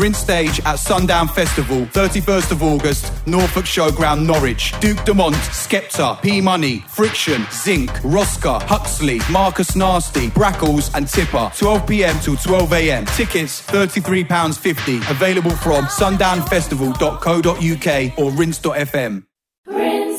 Rinse Stage at Sundown Festival, 31st of August, Norfolk Showground, Norwich. Duke Dumont, Skepta, P Money, Friction, Zinc, Roska, Huxley, Marcus Nasty, Brackles, and Tipper. 12 pm till 12 am. Tickets £33.50. Available from sundownfestival.co.uk or rinse.fm. achieve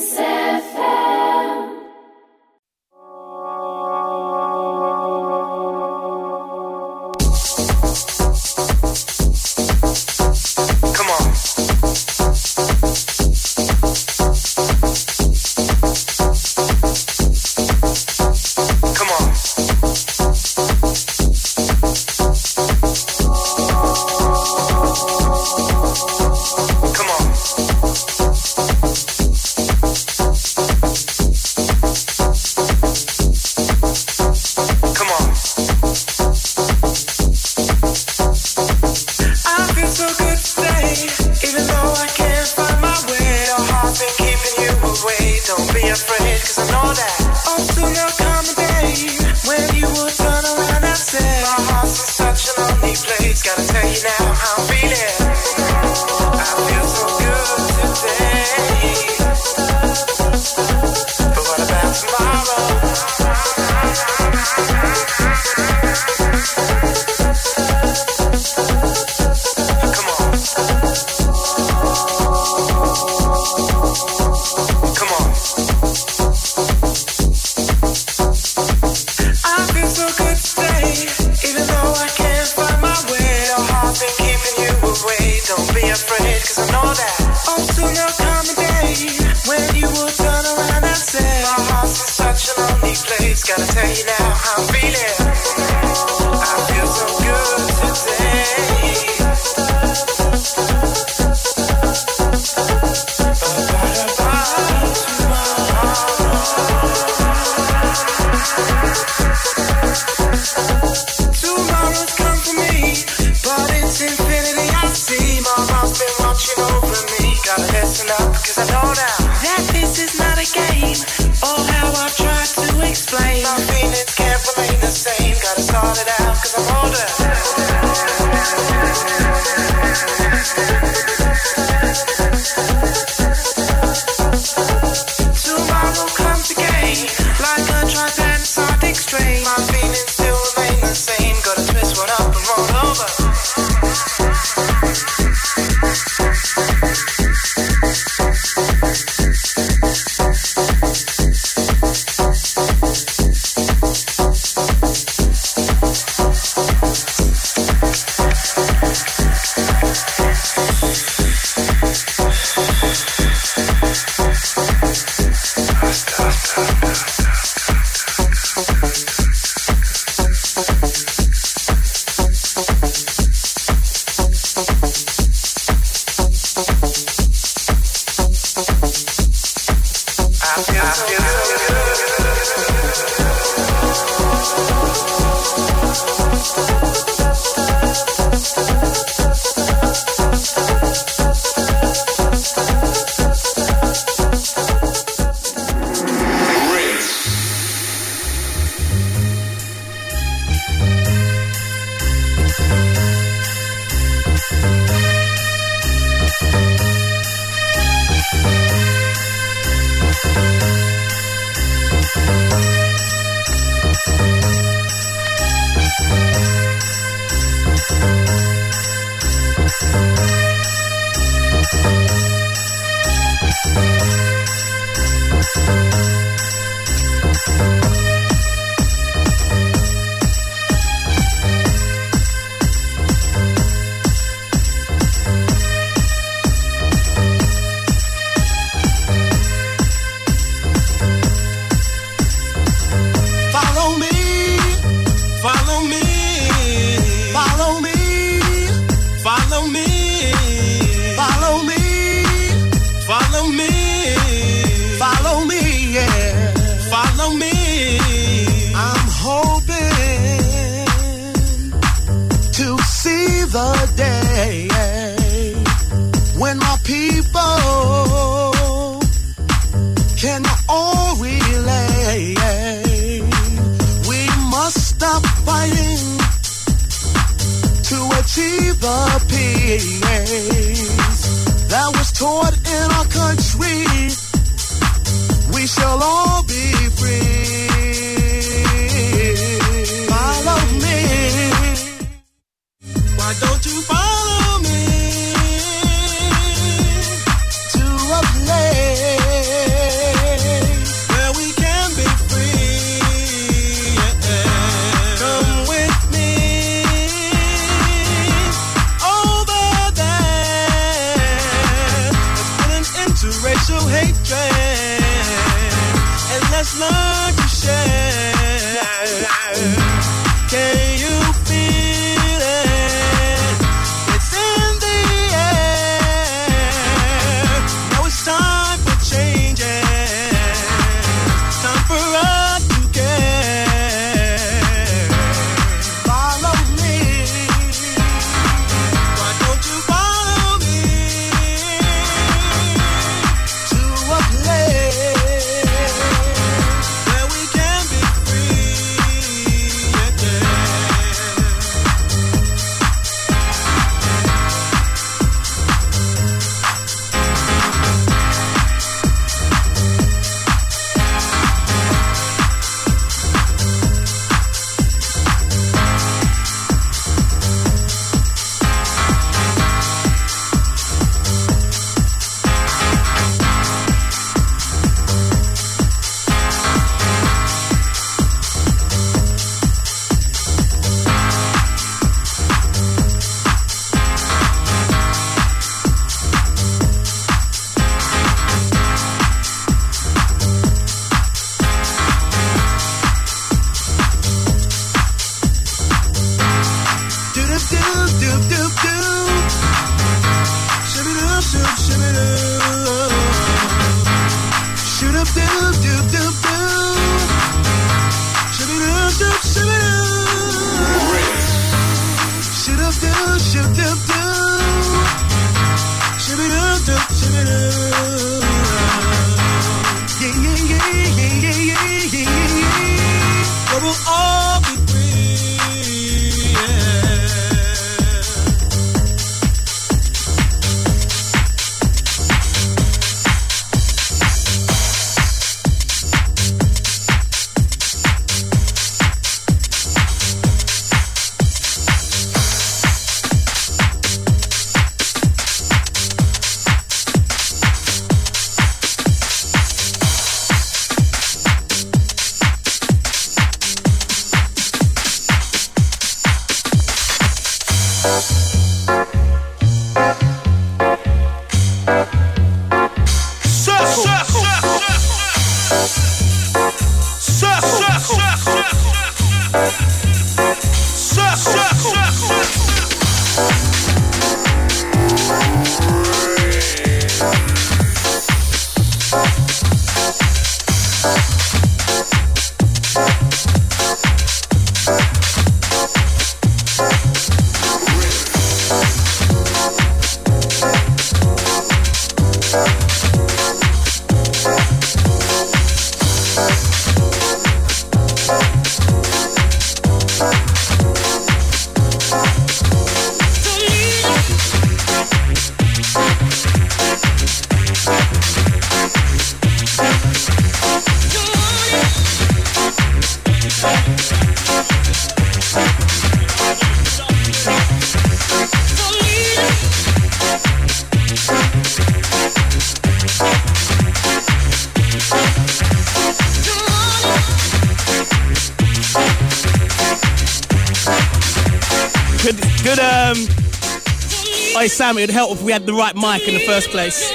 damn, it would help if we had the right mic in the first place.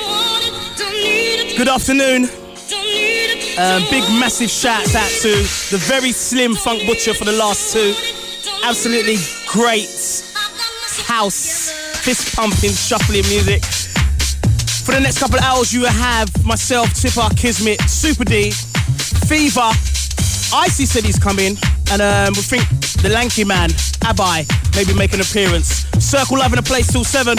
Good afternoon. Um, big massive shout out to the very slim Funk Butcher for the last two. Absolutely great house, fist pumping, shuffling music. For the next couple of hours, you will have myself, Tipper, Kismet, Super D, Fever, Icy said he's coming, and um, we think the lanky man, Abai, maybe make an appearance. Circle Live in a place till 7.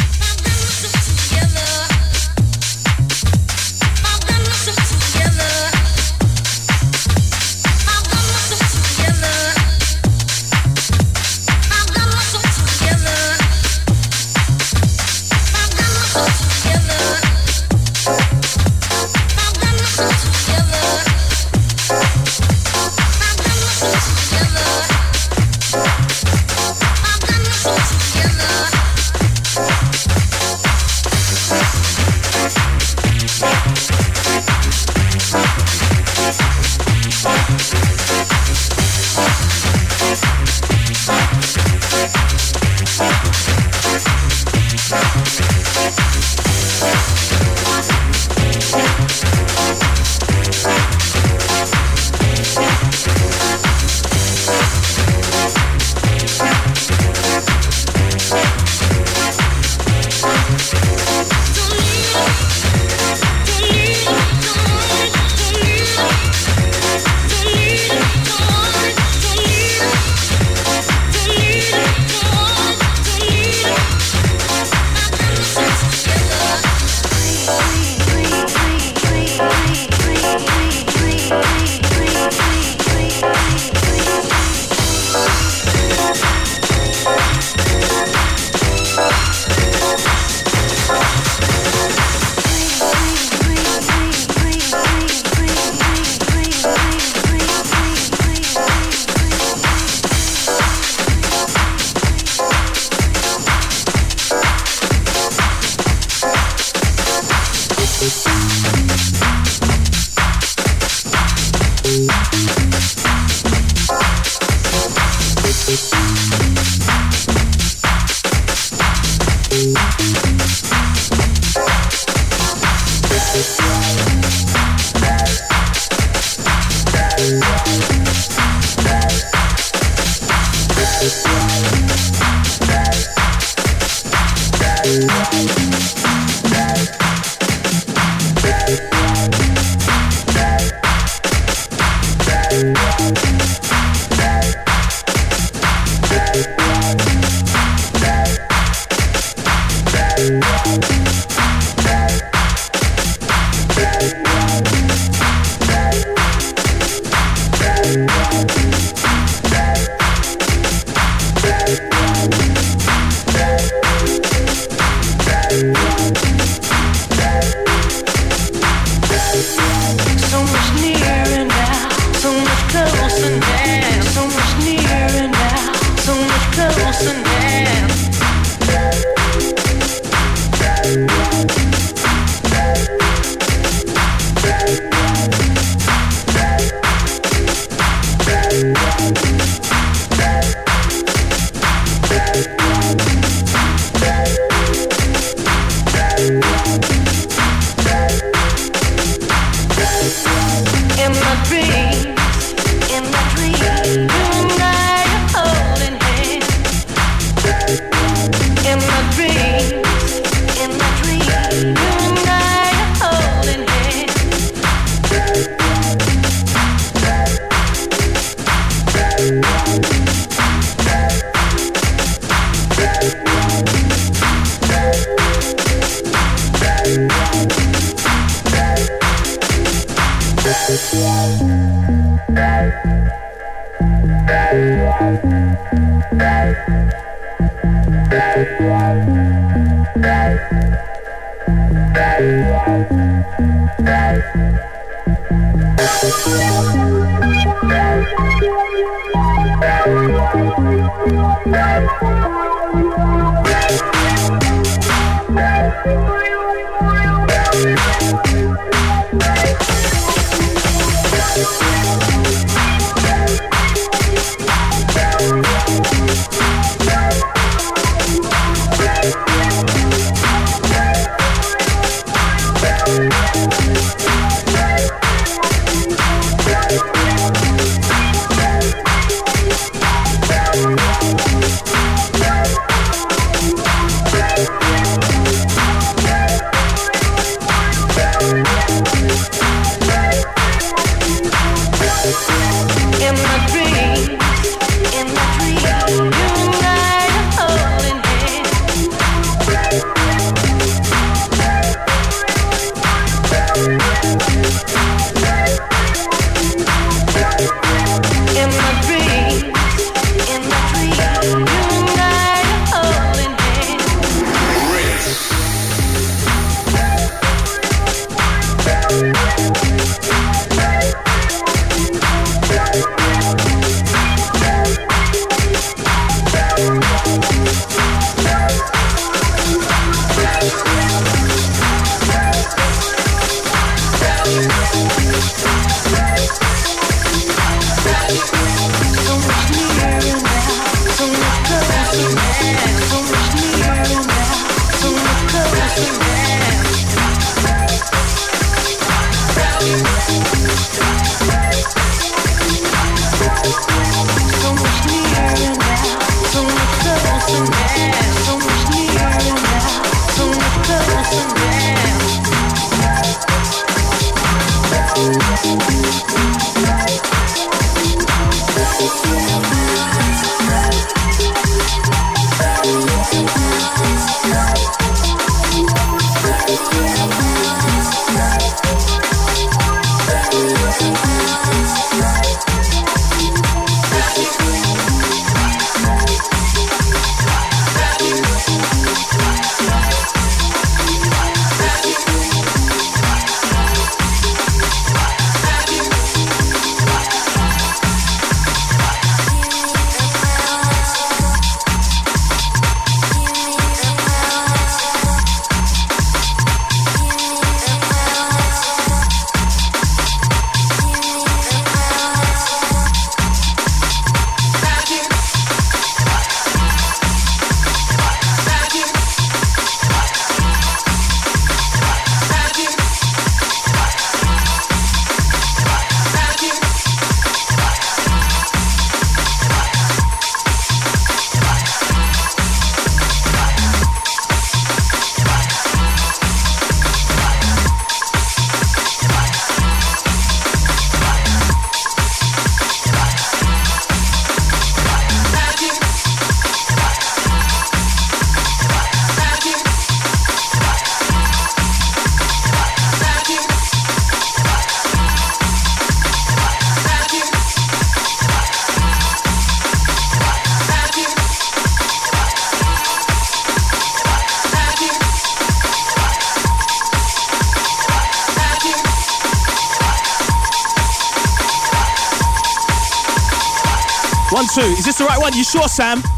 One? You sure, Sam?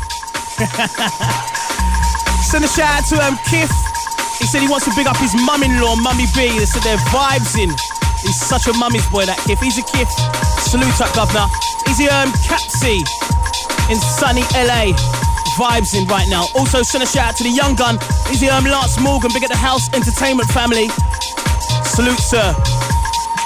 Send a shout out to um, Kif. He said he wants to big up his mum-in-law, Mummy B. They said they're vibes in. He's such a mummy's boy, that Kif. He's a Kif. Salute up, governor. He's a um, Capsy in sunny LA. Vibes in right now. Also, send a shout out to the young gun. He's the um, Lance Morgan, big at the house entertainment family. Salute, sir.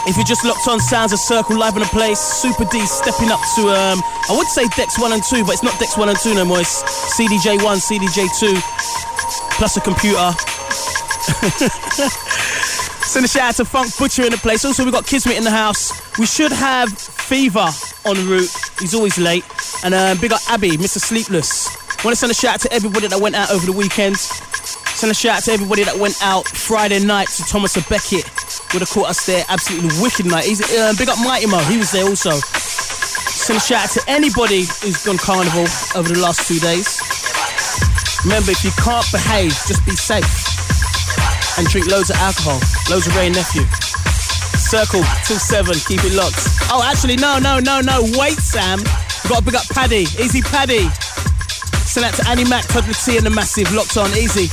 If you just locked on Sounds of Circle live in a place, Super D stepping up to um I would say decks 1 and 2, but it's not decks 1 and 2 no more, it's CDJ 1, CDJ 2, plus a computer. Send a shout out to Funk Butcher in the place. Also, we got Kismet in the house. We should have Fever en route. He's always late. And uh, big up Abby, Mr. Sleepless. Want to send a shout out to everybody that went out over the weekend. Send a shout out to everybody that went out Friday night to Thomas. Beckett. Would have caught us there. Absolutely wicked night. He's uh, big up Mighty Mo. He was there also. Send a shout out to anybody who's gone carnival over the last two days. Remember, if you can't behave, just be safe and drink loads of alcohol, loads of Wray and Nephew. Circle till seven, keep it locked. Oh, actually, no, no, no, no. Wait, Sam. We've got to big up Paddy. Easy, Paddy. Send out to Annie Mac, Todd T, and the Massive. Locked on, easy.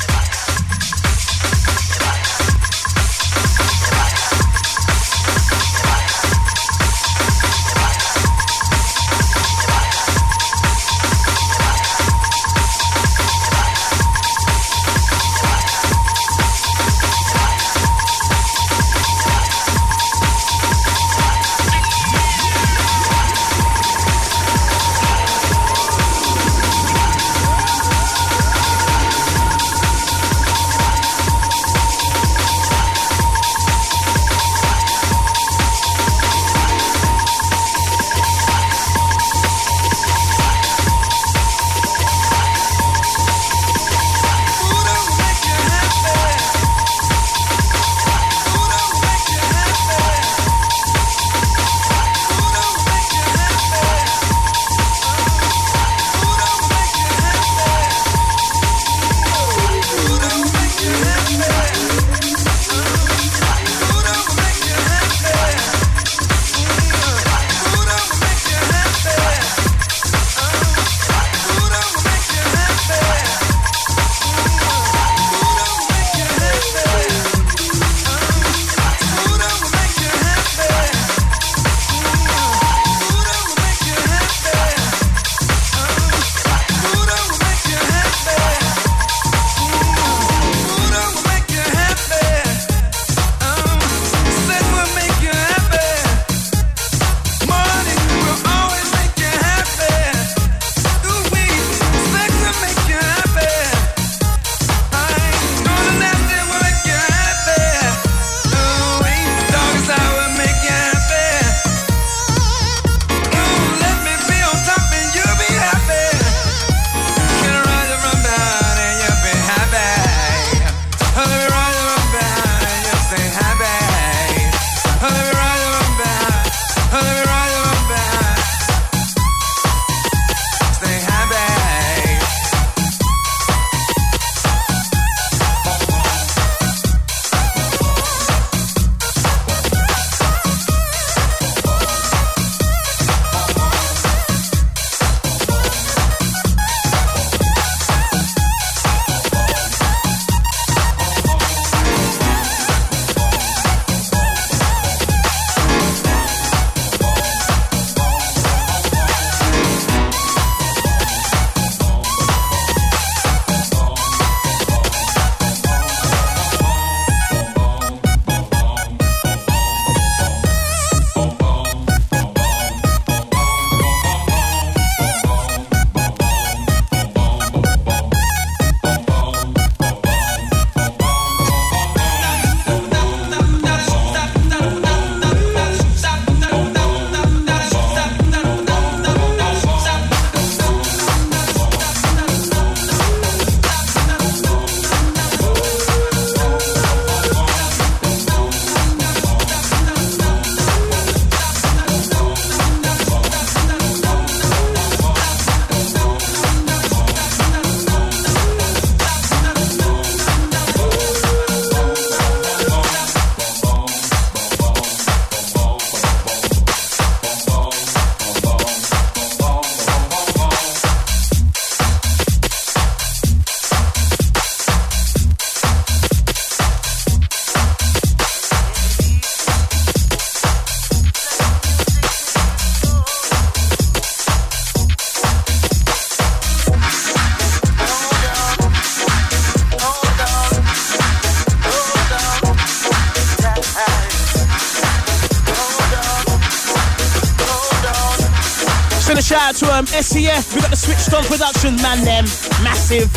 Um, SEF. We got the Switched On production, man, them. Massive.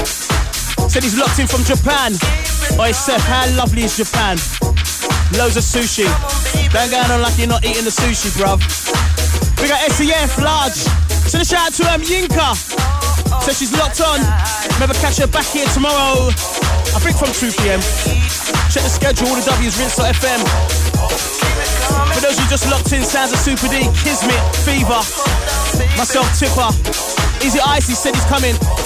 Said he's locked in from Japan. Oi, Seth, how lovely is Japan? Loads of sushi. Don't go on like you're not eating the sushi, bruv. We got SEF, large. So the shout out to um, Yinka. Says she's locked on. Remember, catch her back here tomorrow. I think from 2 p.m. Check the schedule, all the W's, rinse.fm. For those who just locked in, sounds of Super D, Kismet, Fever, myself, Tipper. Easy Icy said he's coming.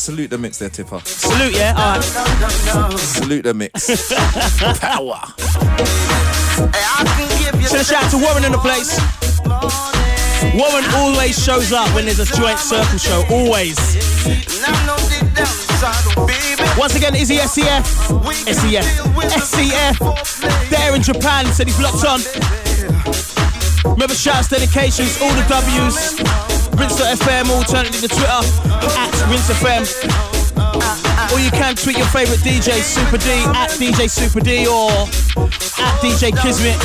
Salute the mix there, Tipper. Salute, yeah? Alright. Salute the mix. Power. Send a shout out to Warren in the place. Warren always shows up when there's a joint circle show. Always. Once again, Izzy SEF. SEF. SEF. There in Japan, said he's locked on. Remember shouts, dedications, all the W's. Rinse.fm, alternative to Twitter, at RinseFM. Or you can tweet your favourite DJ, Super D, at DJ Super D, or at DJ Kismet.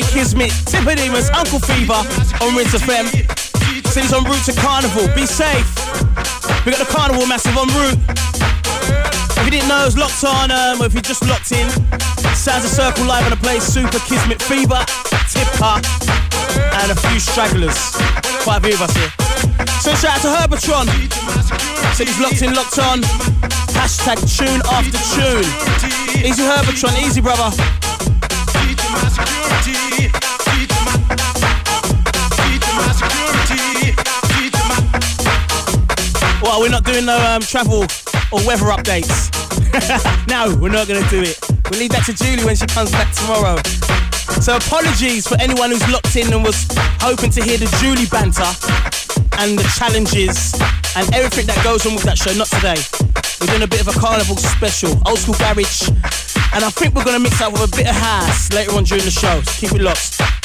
Kismet, Tippademus, Uncle Fever on Rinse FM. He's en route to Carnival. Be safe. We got the Carnival Massive on route. If you didn't know, it's locked on, um, if you just locked in, Sounds of Circle live on the place, Super Kismet Fever, Tipper, and a few stragglers. Quite a few of us here. So shout out to Herbatron. He's locked in, locked on. Hashtag tune after tune. Easy Herbatron, easy brother. We're not doing no um, travel or weather updates. no, we're not going to do it. We'll leave that to Julie when she comes back tomorrow. So apologies for anyone who's locked in and was hoping to hear the Julie banter and the challenges and everything that goes on with that show. Not today. We're doing a bit of a carnival special, old school garage, and I think we're gonna mix up with a bit of house later on during the show. So keep it locked.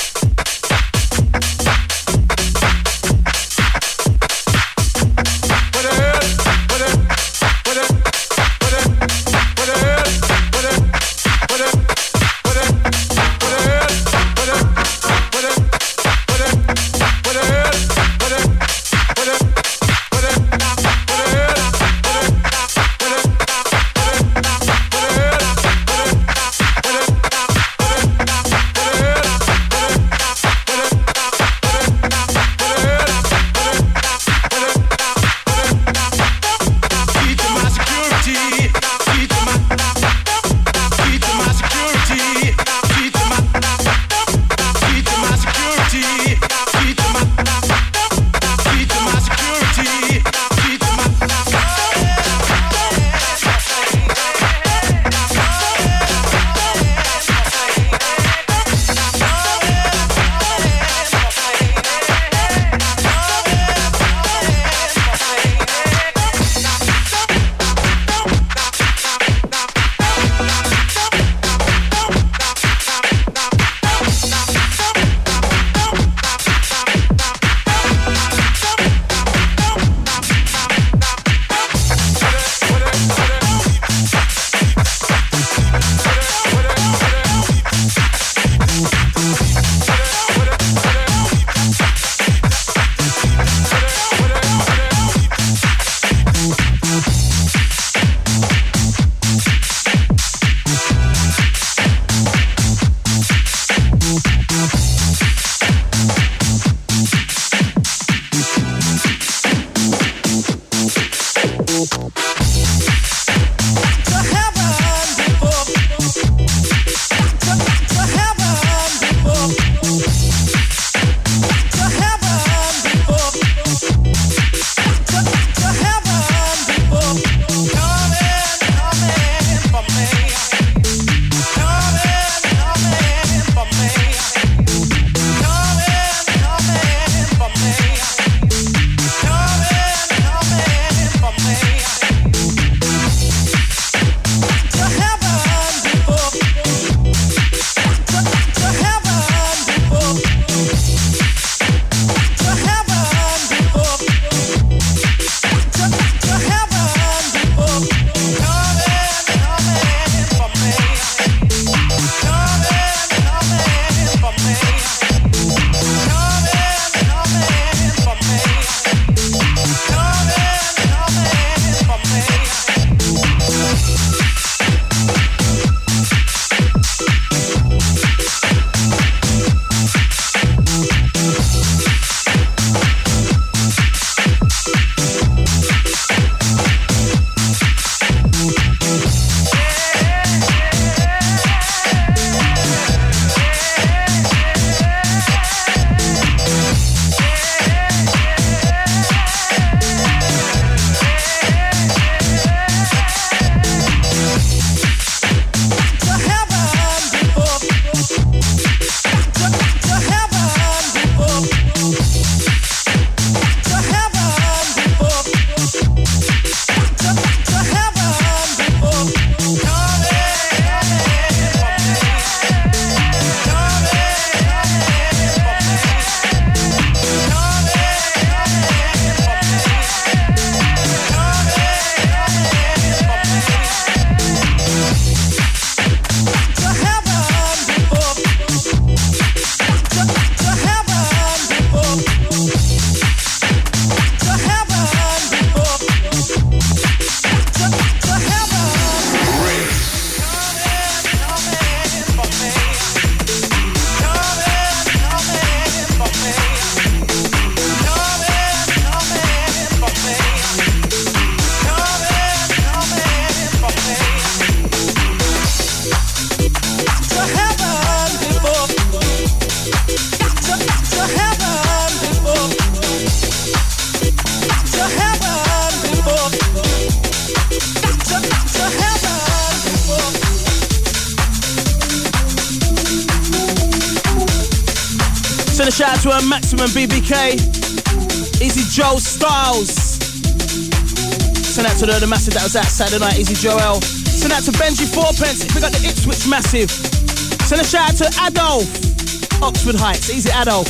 The, massive that was at Saturday night, Easy Joel. Send out to Benji Fourpence. We got the Ipswich massive. Send a shout out to Adolf. Oxford Heights. Easy Adolf.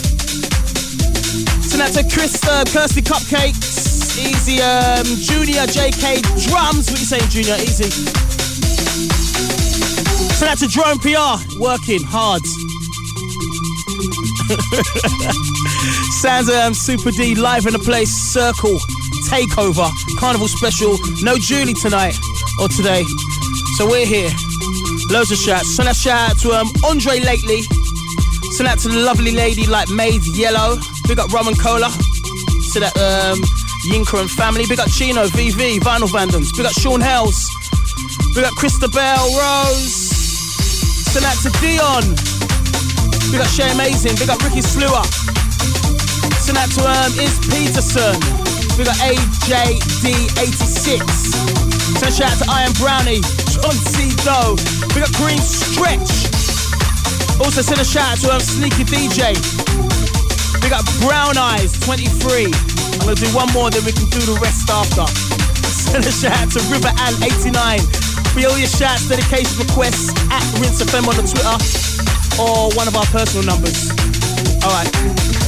Send out to Chris, uh, Kirsty Cupcakes. Easy um, Junior JK Drums. What you saying, Junior? Easy. Send out to Drone PR. Working hard. Sounds um, Super D live in the place. Circle takeover carnival special. No Julie tonight or today, so we're here. Loads of shouts. Send a shout out to um, Andre lately. Send out to the lovely lady like Maid Yellow. Big up Rum and Cola. Send out um, Yinka and family. Big up Chino, VV, Vinyl Vandams. Big up Sean Hells. Big up Christabel Rose. Send out to Dion. Big up Shay Amazing. Big up Ricky Slewer. Send out to um, Is Peterson. Big up AJD86. Send a shout out to Iron Brownie. John C. Doe. Big up Green Stretch. Also send a shout out to um, Sneaky DJ. We got Brown Eyes 23. I'm gonna do one more, then we can do the rest after. Send a shout out to River Ann 89. For all your shouts, dedication requests at Rinse FM on the Twitter or one of our personal numbers. Alright. Who's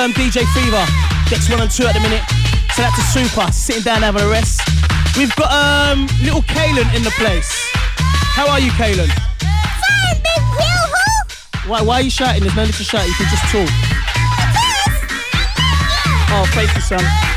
on the decks? That's DJ Fever. Decks one and two at the minute. So that's a super. Sitting down having a rest. We've got um, little Kaylin in the place. How are you, Kaylin? Fine, big wheel Why, why are you shouting? There's no need to shout. You can just talk. Oh, thank you, son.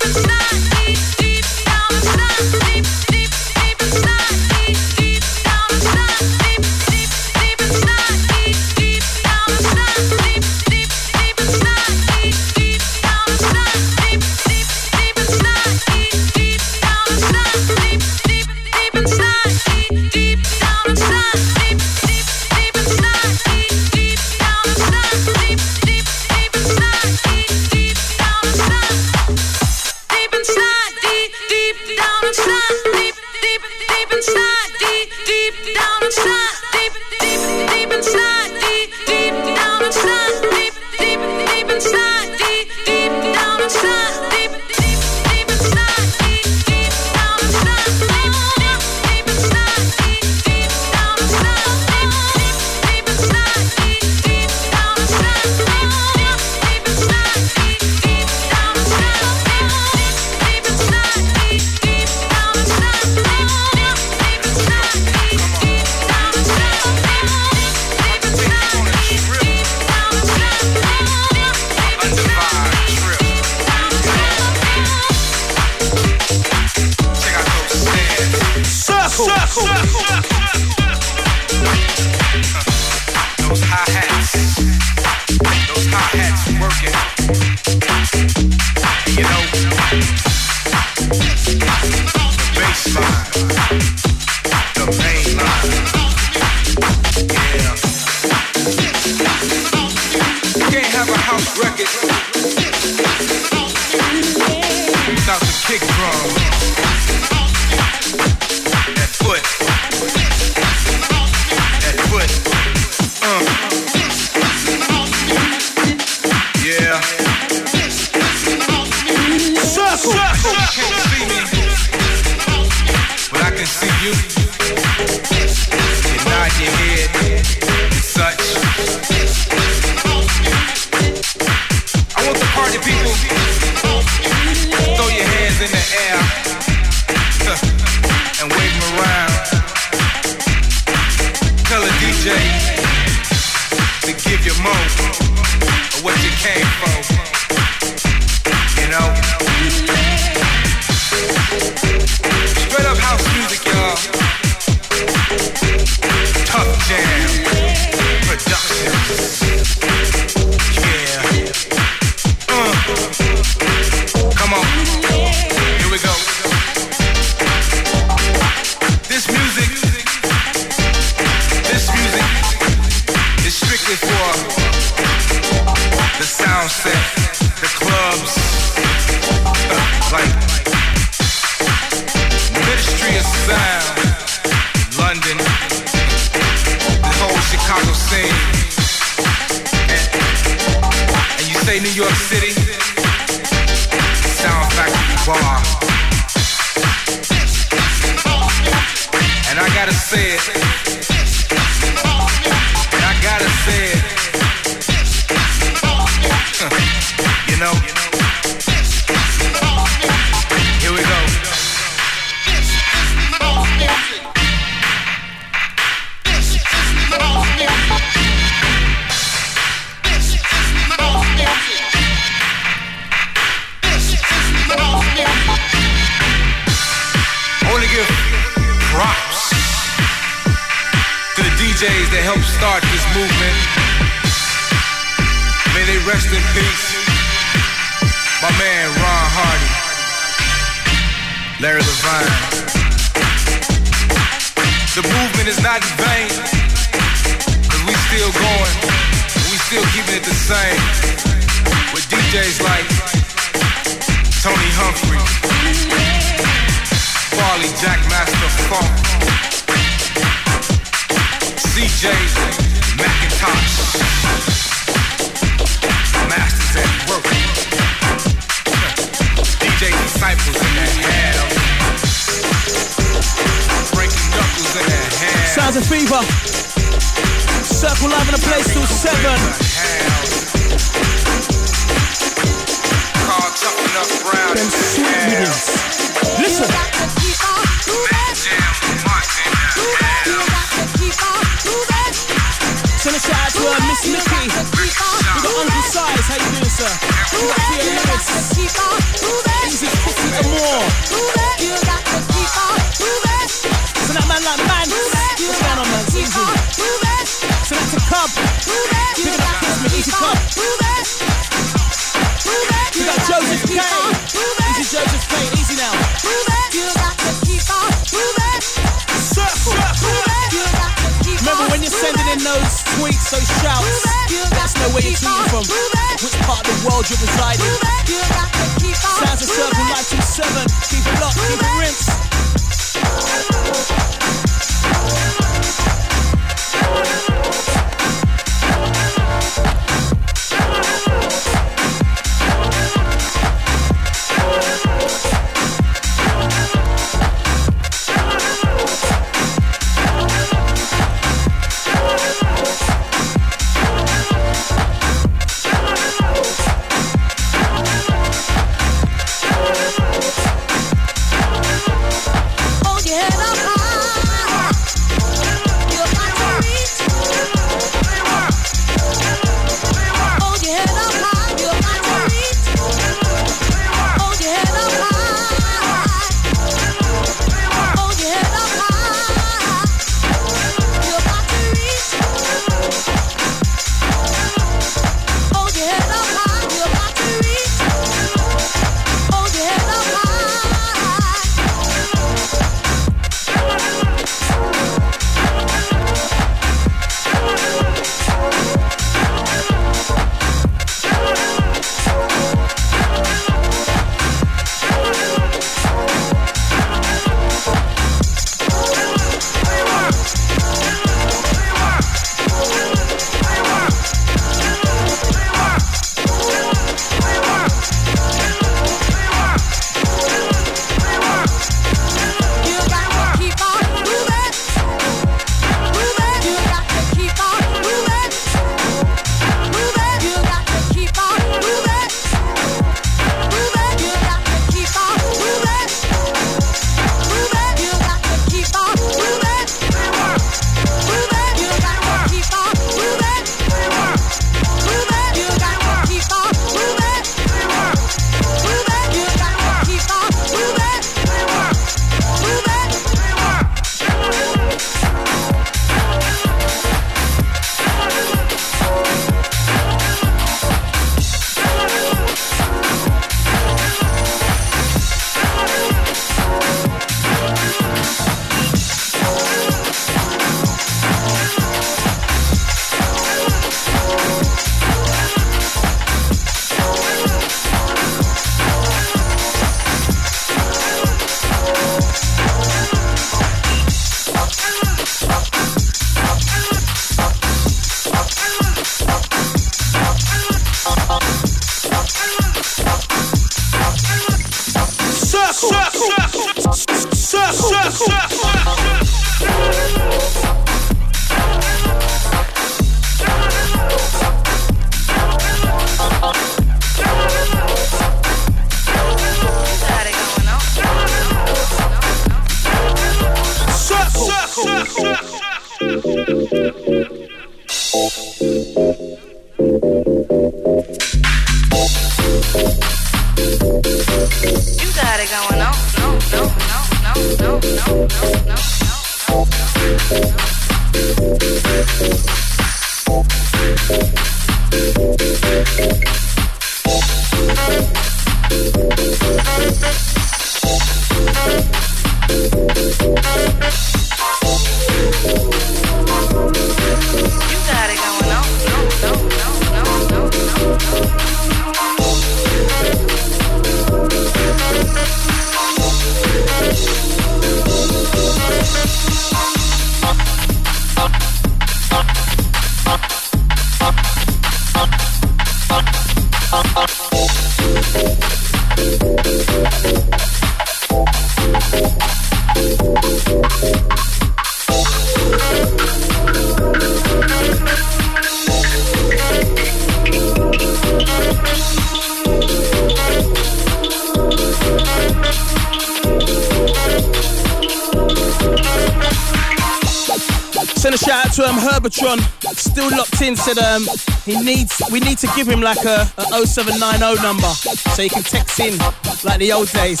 Need to give him like a, a 0790 number so he can text in like the old days.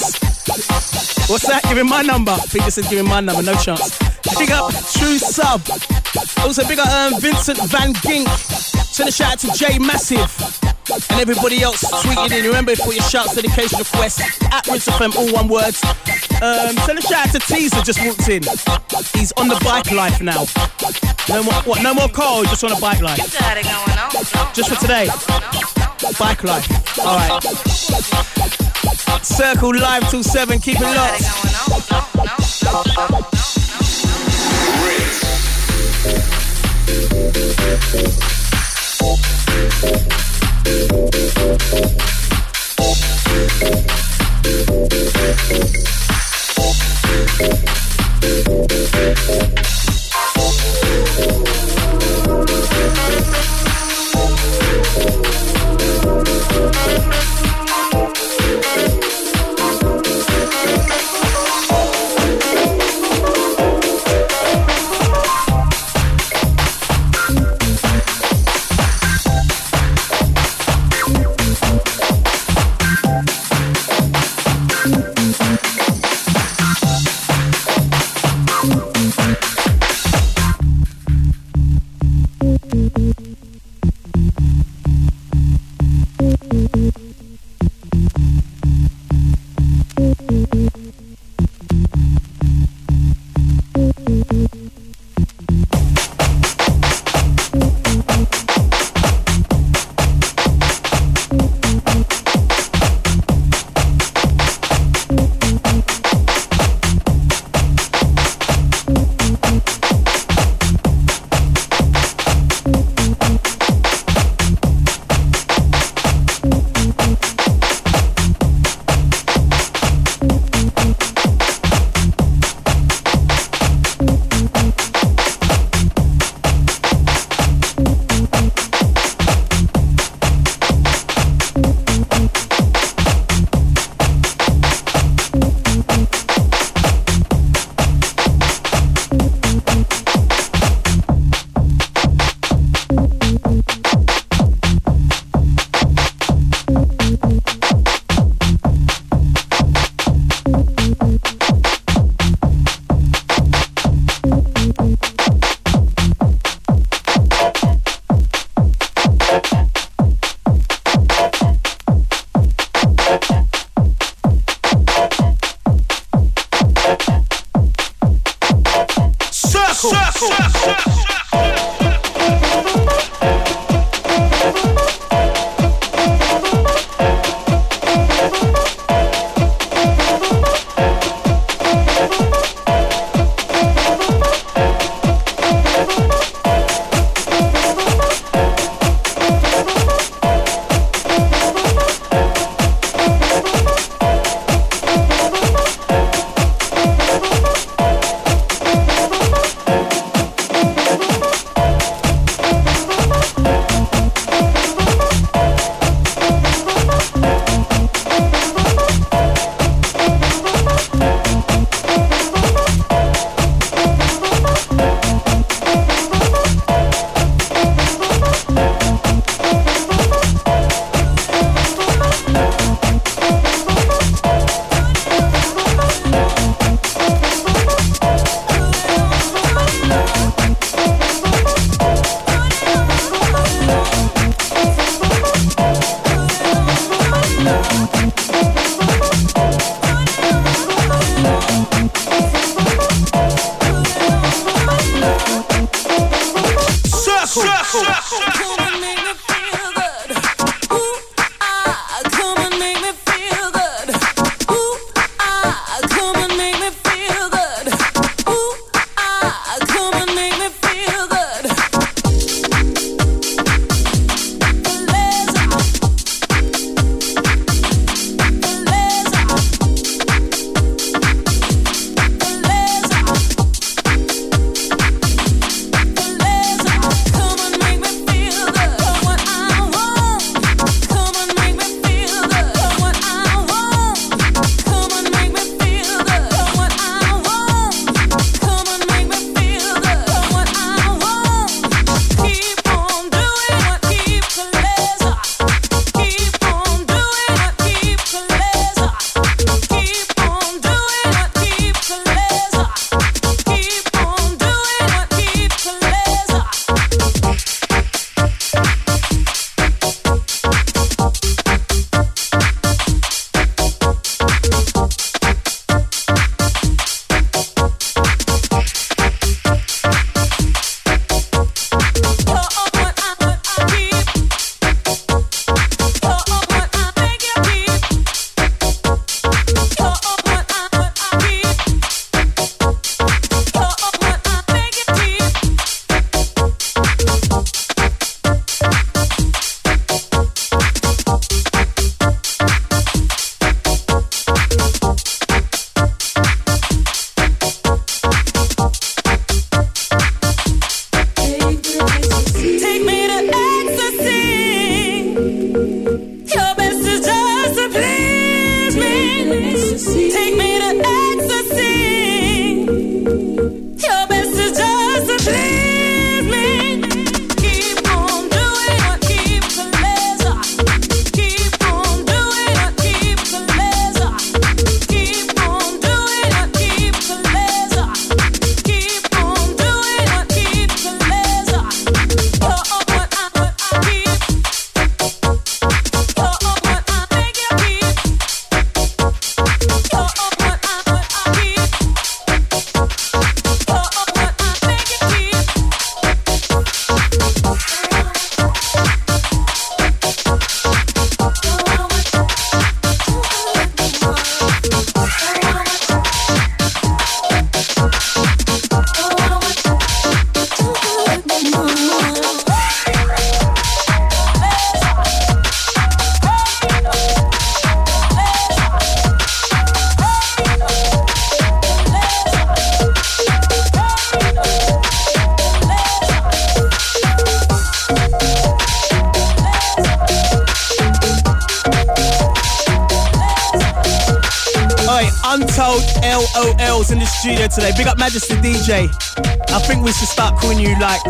What's that? Give him my number. Peter said, give him my number. No chance. Big up True Sub. Also big up um, Vincent Van Gink. Send a shout out to Jay Massive. And everybody else tweeted in. Remember for your shouts, dedication requests at Rinse FM, all one word. Um, send a shout out to Teaser, just walked in. He's on the bike life now. No more what? No more coal. Just on a bike life. Got it going on. No, just for today. No, no, bike life. All right. Circle live till seven. Keep it locked.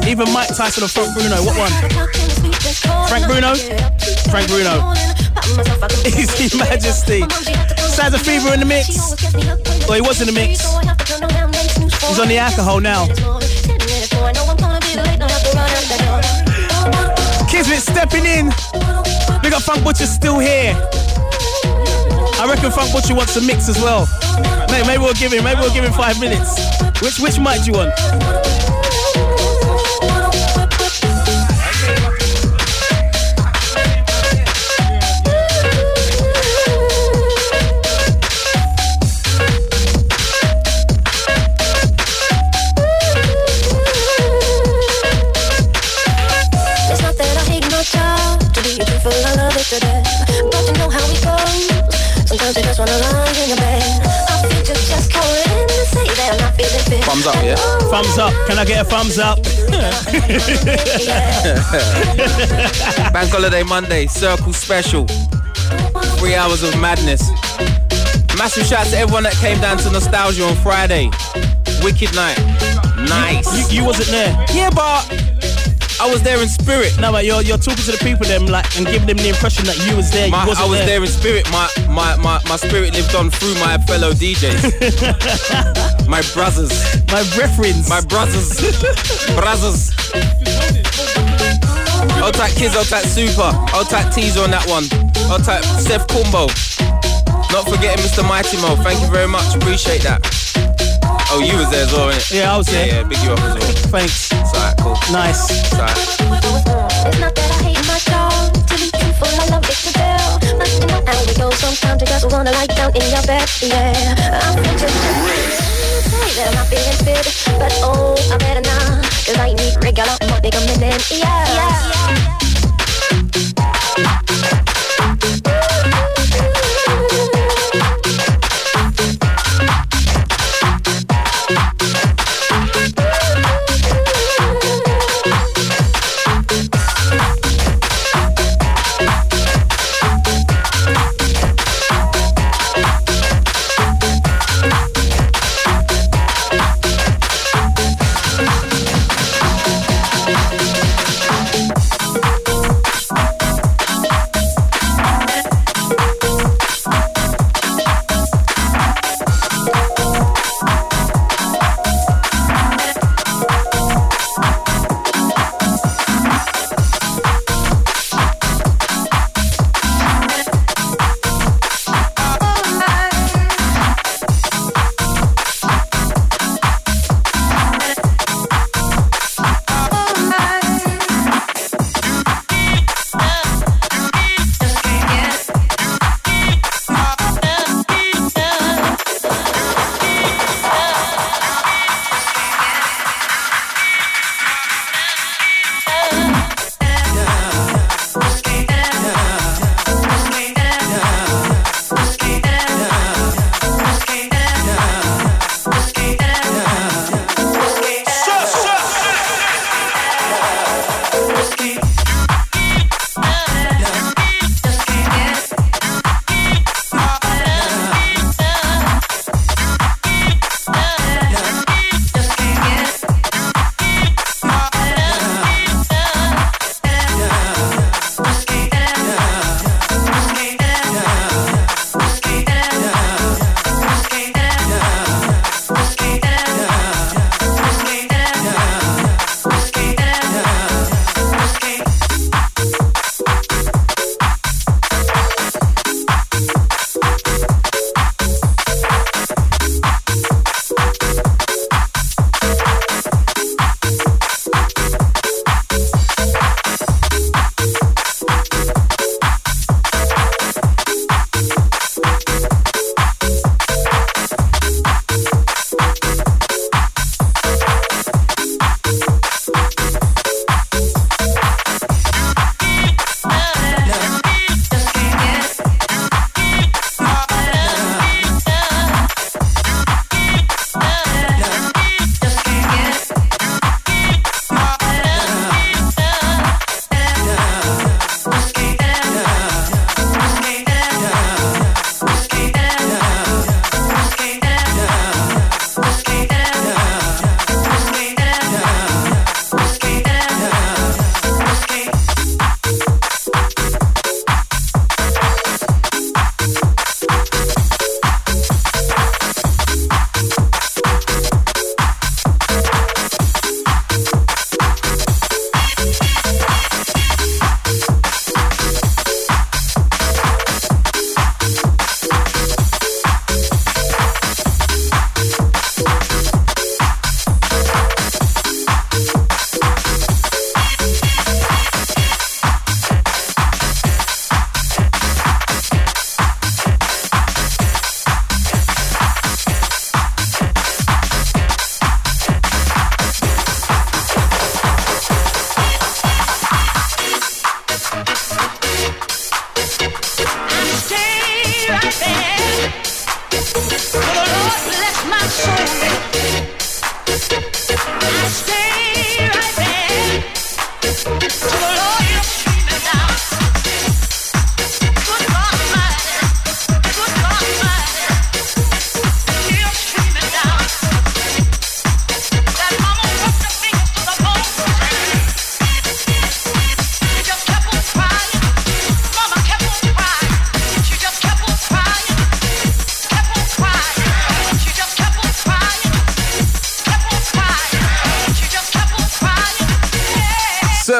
Either Mike Tyson or Frank Bruno. What one? Frank Bruno? Frank Bruno. Easy Majesty. Sounds of Fever in the mix. Well, he was in the mix. He's on the alcohol now. Kismet stepping in. Big up Funk Butcher still here. I reckon Funk Butcher wants a mix as well. Maybe, maybe we'll give him. Maybe we'll give him five minutes. Which which mic do you want? Thumbs up, yeah? Thumbs up. Can I get a thumbs up? Bank holiday Monday, Circle Special. Three hours of madness. Massive shout out to everyone that came down to Nostalgia on Friday. Wicked night. Nice. You, you wasn't there. yeah, but I was there in spirit. No, but you're you're talking to the people them like and giving them the impression that you was there. My, you I was there. in spirit. My, my my my spirit lived on through my fellow DJs. my brothers. My reference. My brothers. brothers. Old type kids, old type super. Old type teaser on that one. Old type Steph Kumbo. Not forgetting Mr. Mighty Mo. Thank you very much. Appreciate that. Oh, you was there as well, innit? Yeah, I was there. Yeah, yeah, big you up as well. Thanks. It's alright, cool. Nice. It's alright. It's not that I hate my job. To be truthful, I love it to tell. But you know how. Sometimes you just wanna lie down in your bed. Yeah, I feel just say that not feeling fit. But oh, I better not. Cause I need regular more bigger minute. Yeah, yeah. soul.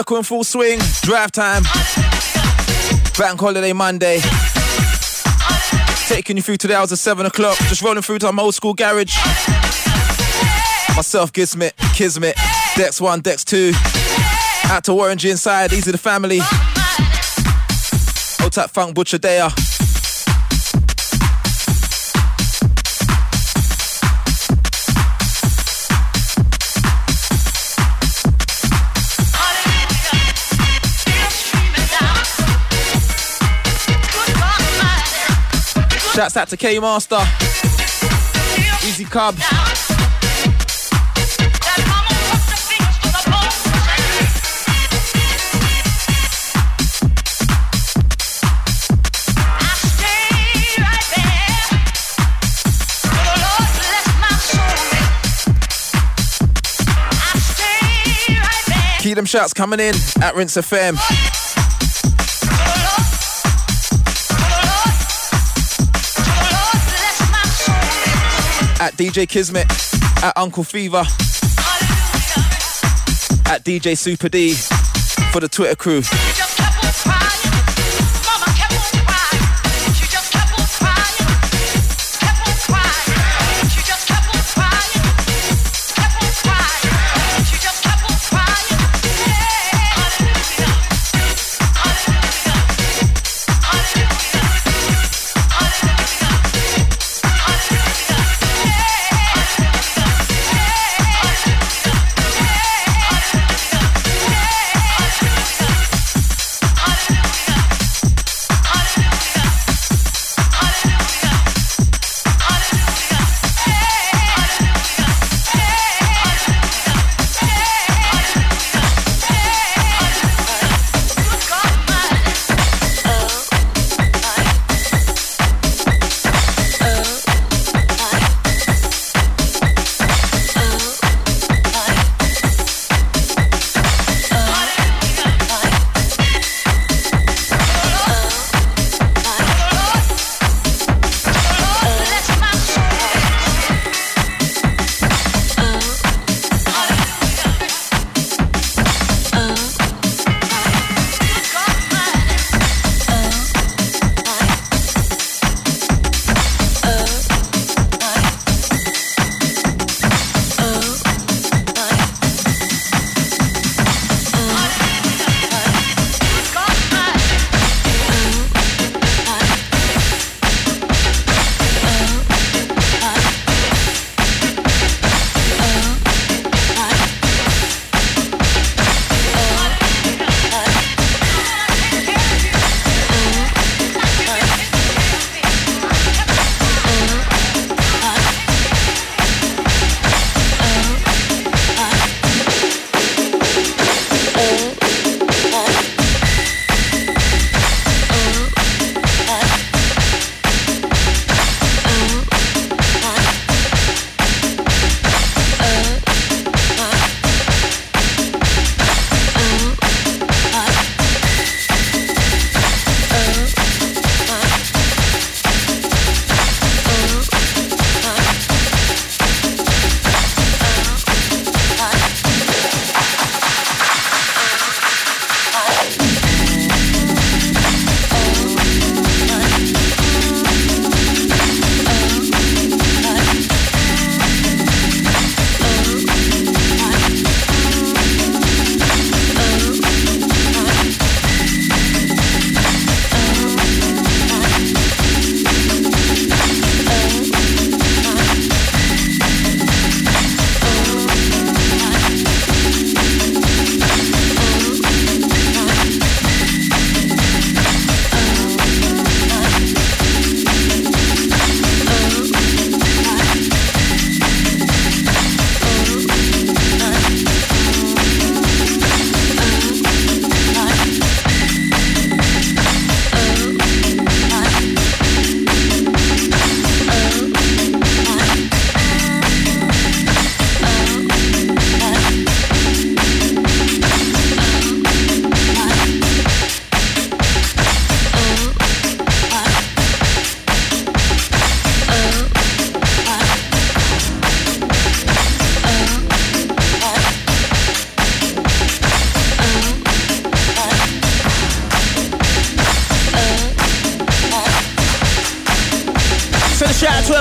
Circle in full swing. Drive time. Bank holiday Monday. Taking you through to the hours of 7 o'clock. Just rolling through to my old school garage. Myself, Gizmit, Kismet, decks 1, decks 2. Out to Warren G inside. Easy the family. Old tap Funk Butcher there. Shouts out to K Master, Easy Cub. Keep them shots coming in at Rinse FM. At DJ Kismet, at Uncle Fever, at DJ Super D for the Twitter crew.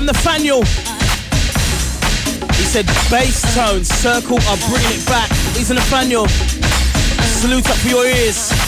Nathaniel. He said bass tones, circle are bringing it back. He's a Nathaniel. Salute up for your ears.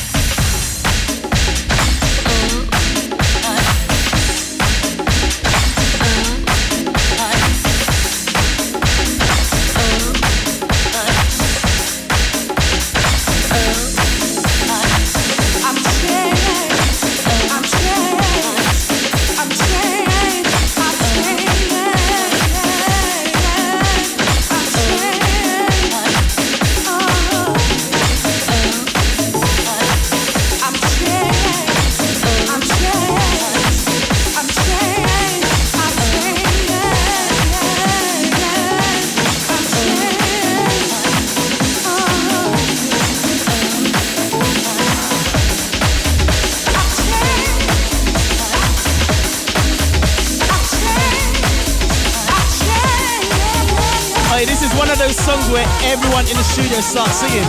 Everyone in the studio start singing.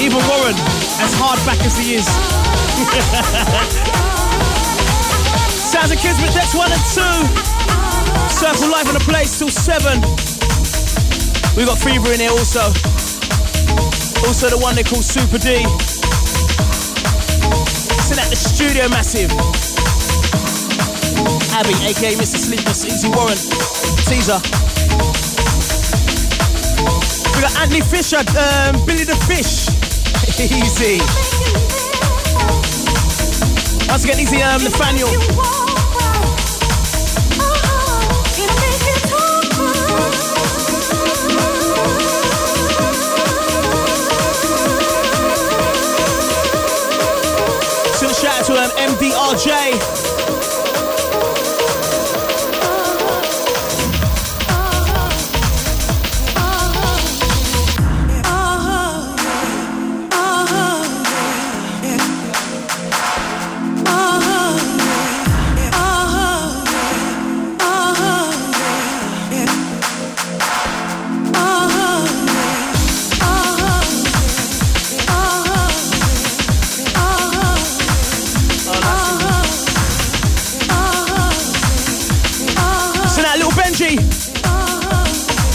Even Warren, as hard back as he is. Sounds of Kismet, that's one and two. Circle life in the place till seven. We got Fever in here also. Also the one they call Super D. Sitting at the studio massive. Abby, aka Mr. Sleepless, Easy Warren, Caesar. We got Anthony Fisher, um, Billy the Fish. Easy. Once again, easy, um, Nathaniel. So shout out to um, MDRJ.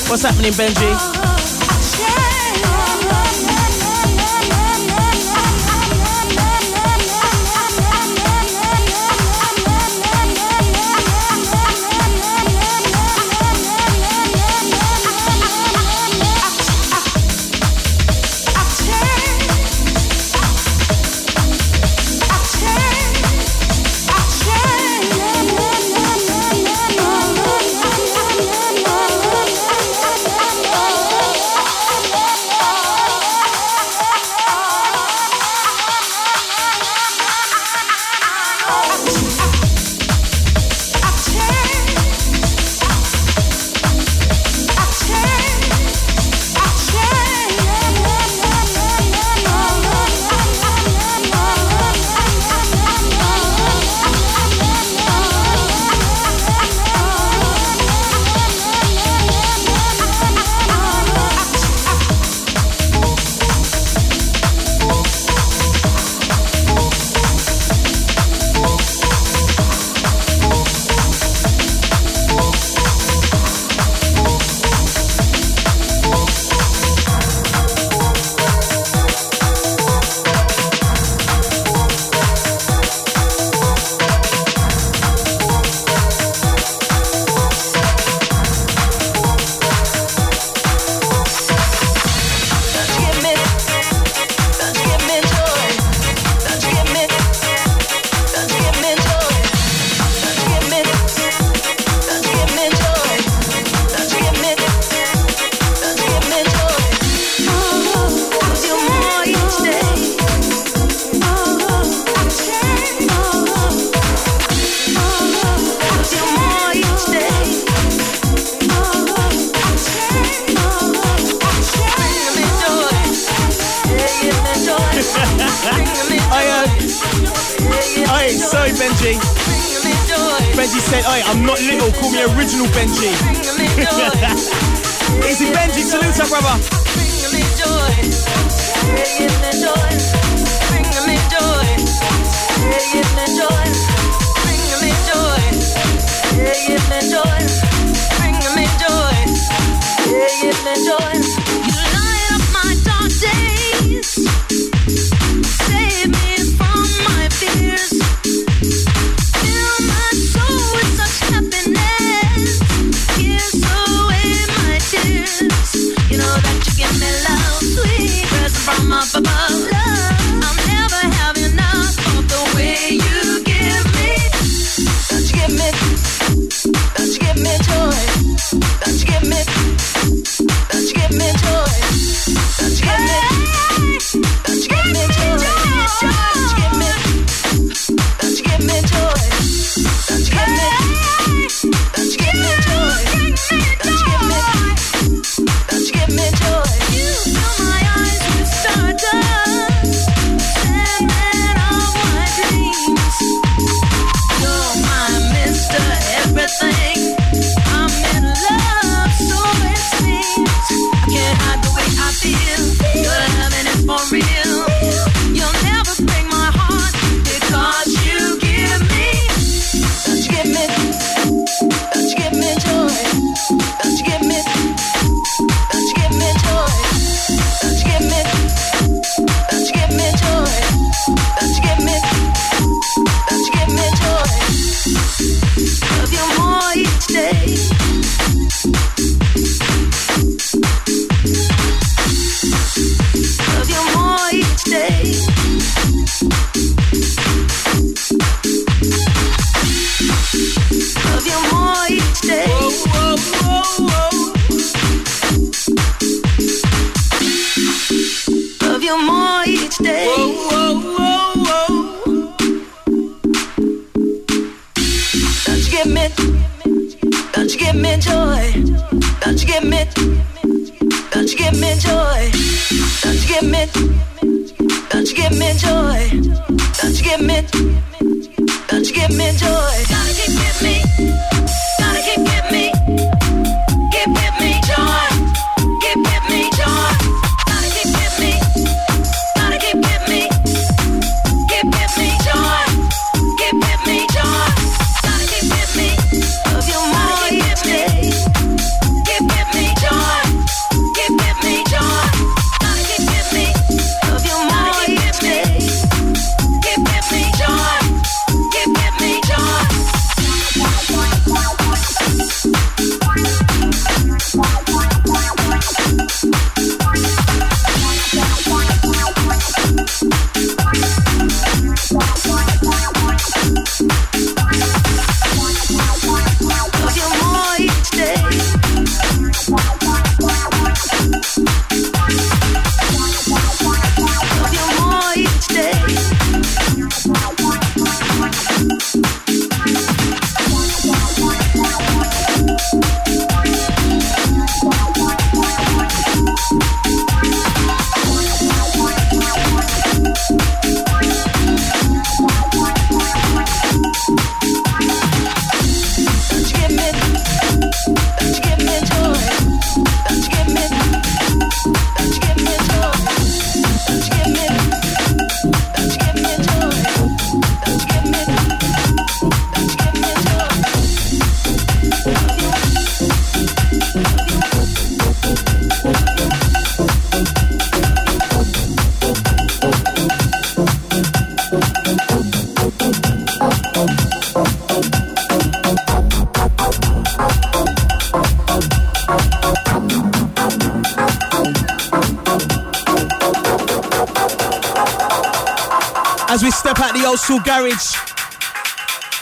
What's happening, Benji?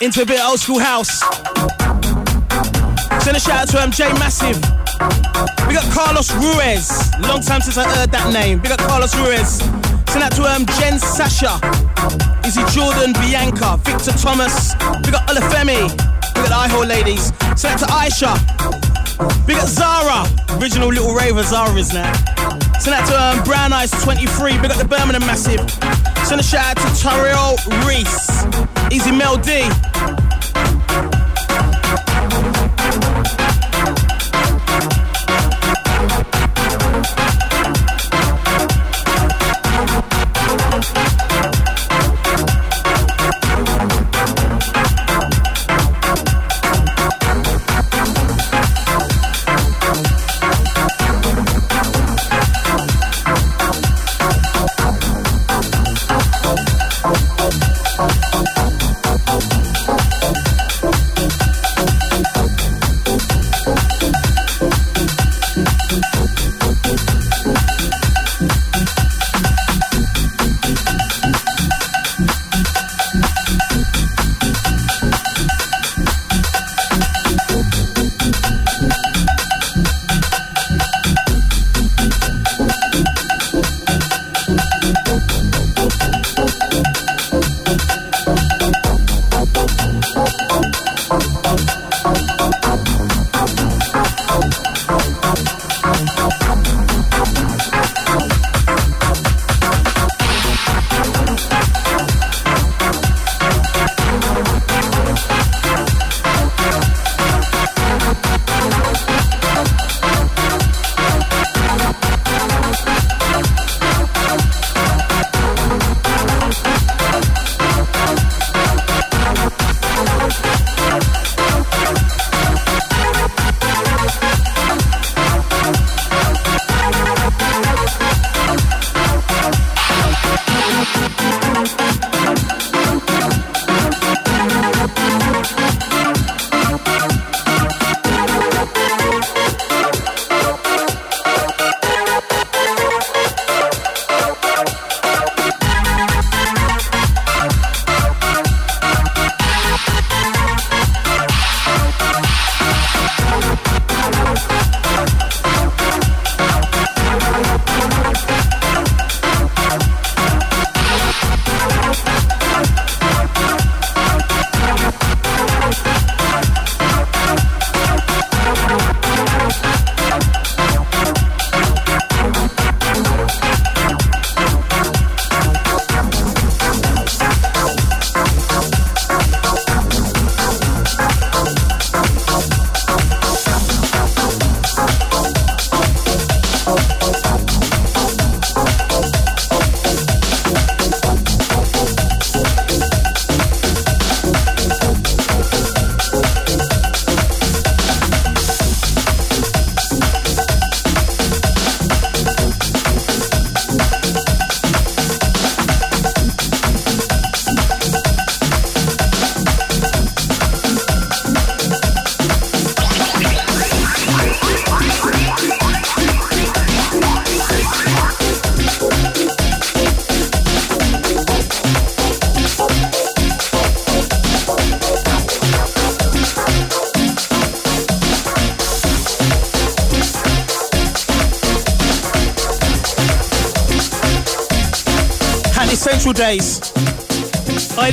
Into a bit old school house. Send a shout out to MJ Massive. We got Carlos Ruiz. Long time since I heard that name. We got Carlos Ruiz. Send out to um, Jen Sasha. Izzy Jordan, Bianca, Victor Thomas. We got Olafemi. We got the IHO ladies. Send out to Aisha. We got Zara. Original little raver Zara is now. Send out to um, Brown Eyes 23. We got the Birmingham Massive. Send a shout out to Tariel Reese, Easy Mel D.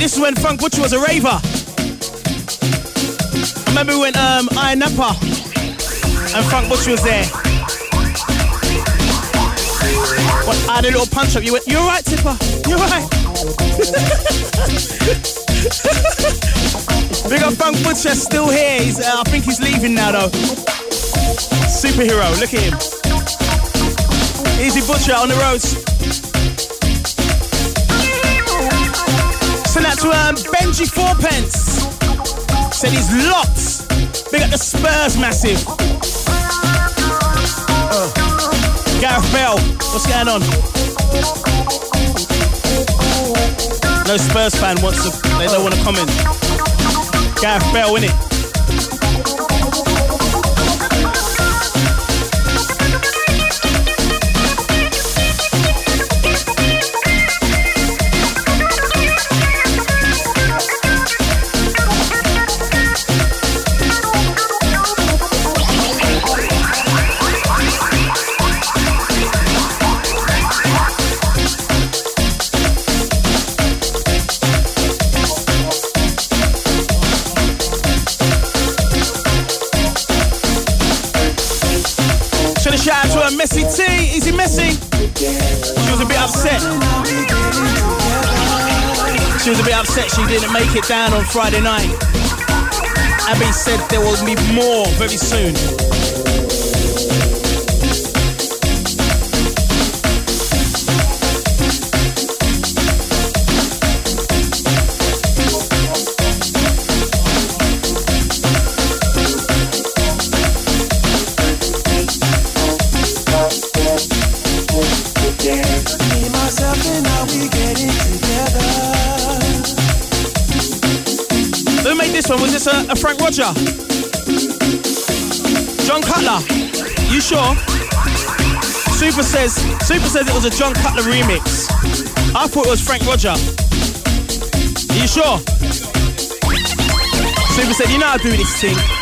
this is when Funk Butcher was a raver. I remember when um, Iron Napa and Funk Butcher was there. What, I had a little punch up. You went, you're right, Tipper. You're right. Big up Funk Butcher, still here. He's, uh, I think he's leaving now though. Superhero, look at him. Easy Butcher on the roads. That to um, Benji Fourpence. Said he's locked. Big up the Spurs massive. Uh, Gareth Bell, what's going on? No Spurs fan wants to, they don't want to comment. Gareth Bell, innit? Upset. She was a bit upset she didn't make it down on Friday night. Abby said there will be more very soon. Was this a, a Frank Roger? John Cutler. You sure? Super says Super says it was a John Cutler remix. I thought it was Frank Roger. Are you sure? Super said, you know how to do this thing.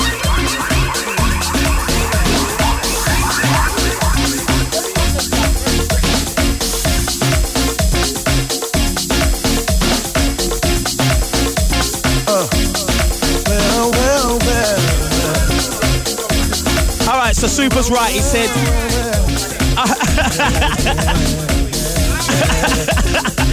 So Super's right. He said.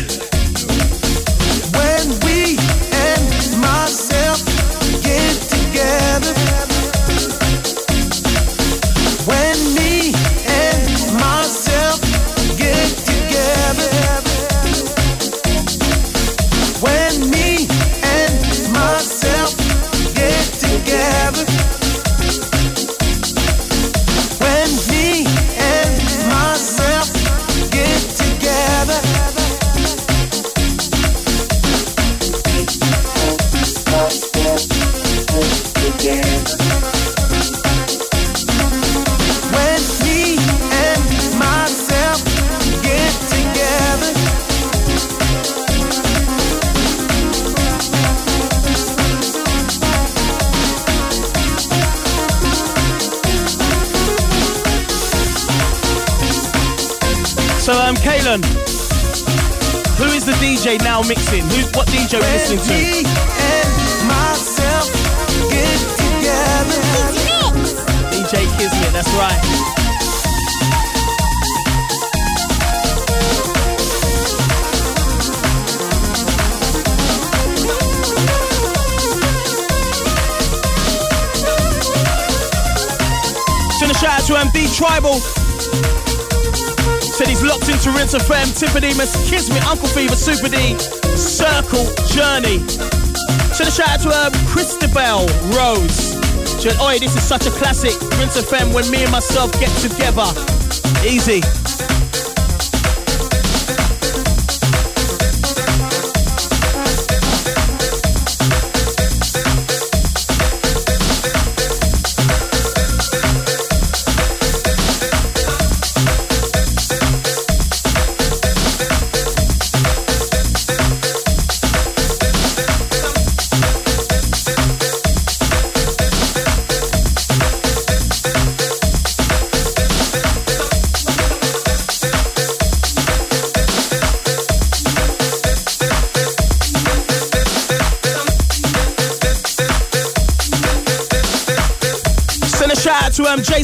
So, um, Kalen, who is the DJ now mixing? Who, what DJ are we listening to? me and myself get together. DJ Kismet, that's right. Shout out to MD Tribal. Said he's locked into Rinse FM, Tiffany, Miss me. Uncle Fever, Super D, Circle, Journey. Send a shout out to um, Christabel Rose. She went, Oi, this is such a classic. Rinse FM when me and myself get together. Easy.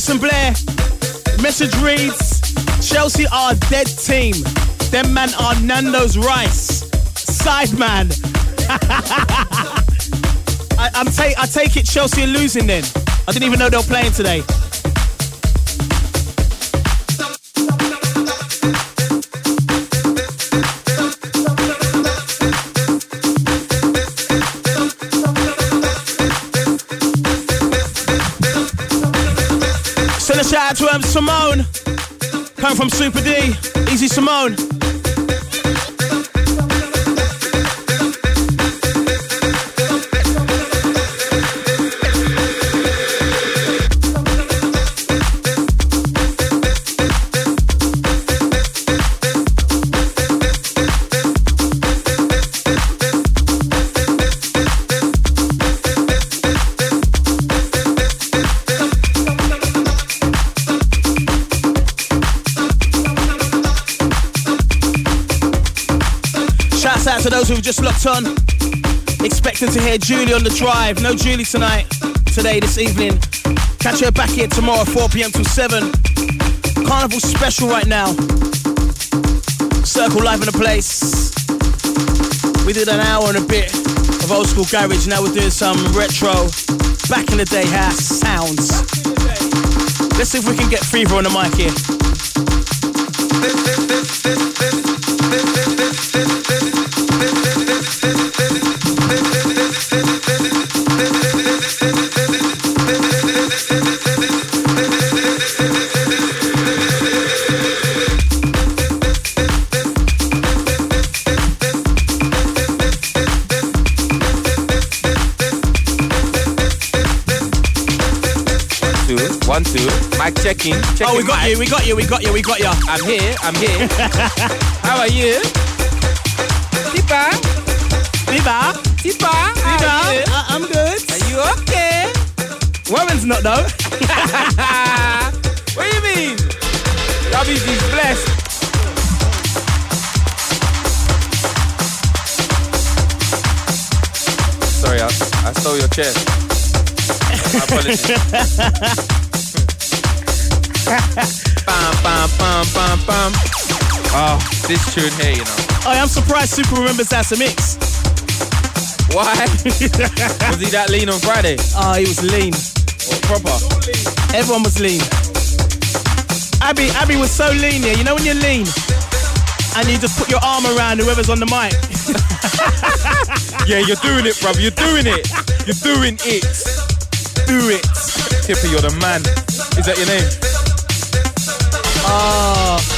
Jason Blair. Message reads Chelsea are a dead team. Them man are Nando's rice. Side man. I, I'm ta- I take it Chelsea are losing then. I didn't even know they were playing today. To um, Simone. Coming from Super D. Easy Simone. Expecting to hear Julie on the drive. No Julie tonight, today, this evening. Catch her back here tomorrow, 4 p.m. till 7. Carnival special right now. Circle live in the place. We did an hour and a bit of old school garage. Now we're doing some retro, back in the day house sounds. Let's see if we can get Fever on the mic here. Two. Mic checking. checking Oh, we got you, we got you, we got you, we got you. I'm here. I'm here. How are you? Tipa. Tipa. Are you? I- I'm good. Are you okay? Warren's not though. what do you mean? WG's blessed. Sorry, I, I stole your chair. My apologies. bam, bam, bam, bam, bam. Oh, this tune here, you know. Oh, I am surprised Super remembers that's a mix. Why? Was he that lean on Friday? Oh, he was lean. Or proper? Everyone was lean. Abby, Abby was so lean here. You know when you're lean and you just put your arm around whoever's on the mic. Yeah, you're doing it, bruv. You're doing it. You're doing it. Do it. Tipper, you're the man. Is that your name? Oh.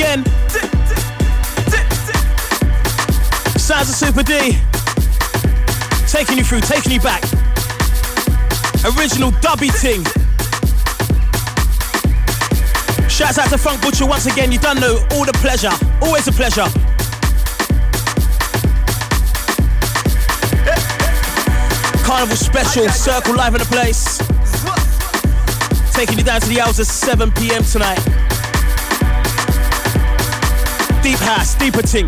Again. Sounds of Super D. Taking you through, taking you back. Original dubby ting. Shouts out to Funk Butcher once again. You done know all the pleasure. Always a pleasure. Carnival special, Circle live in the place. Taking you down to the hours of 7 p.m. tonight. Deep house, deeper ting.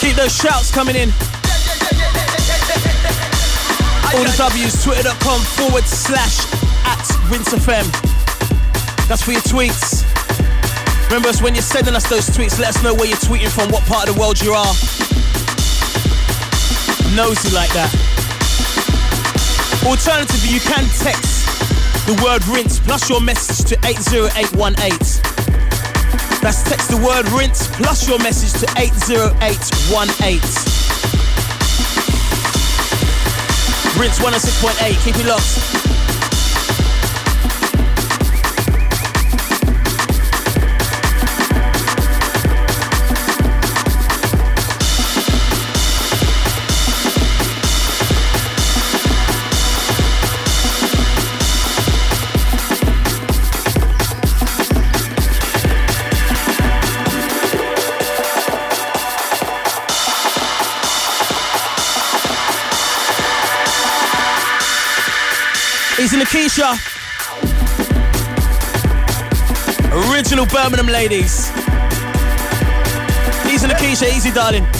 Keep those shouts coming in. All the W's, twitter.com forward slash at Rinse That's for your tweets. Remember us when you're sending us those tweets, let us know where you're tweeting from, what part of the world you are. Nosy like that. Alternatively, you can text the word rinse plus your message to 80818. That's text the word rinse plus your message to 80818. Rinse 106.8, keep it locked. Easy Lakeisha. Original Birmingham ladies. Easy Lakeisha, easy darling.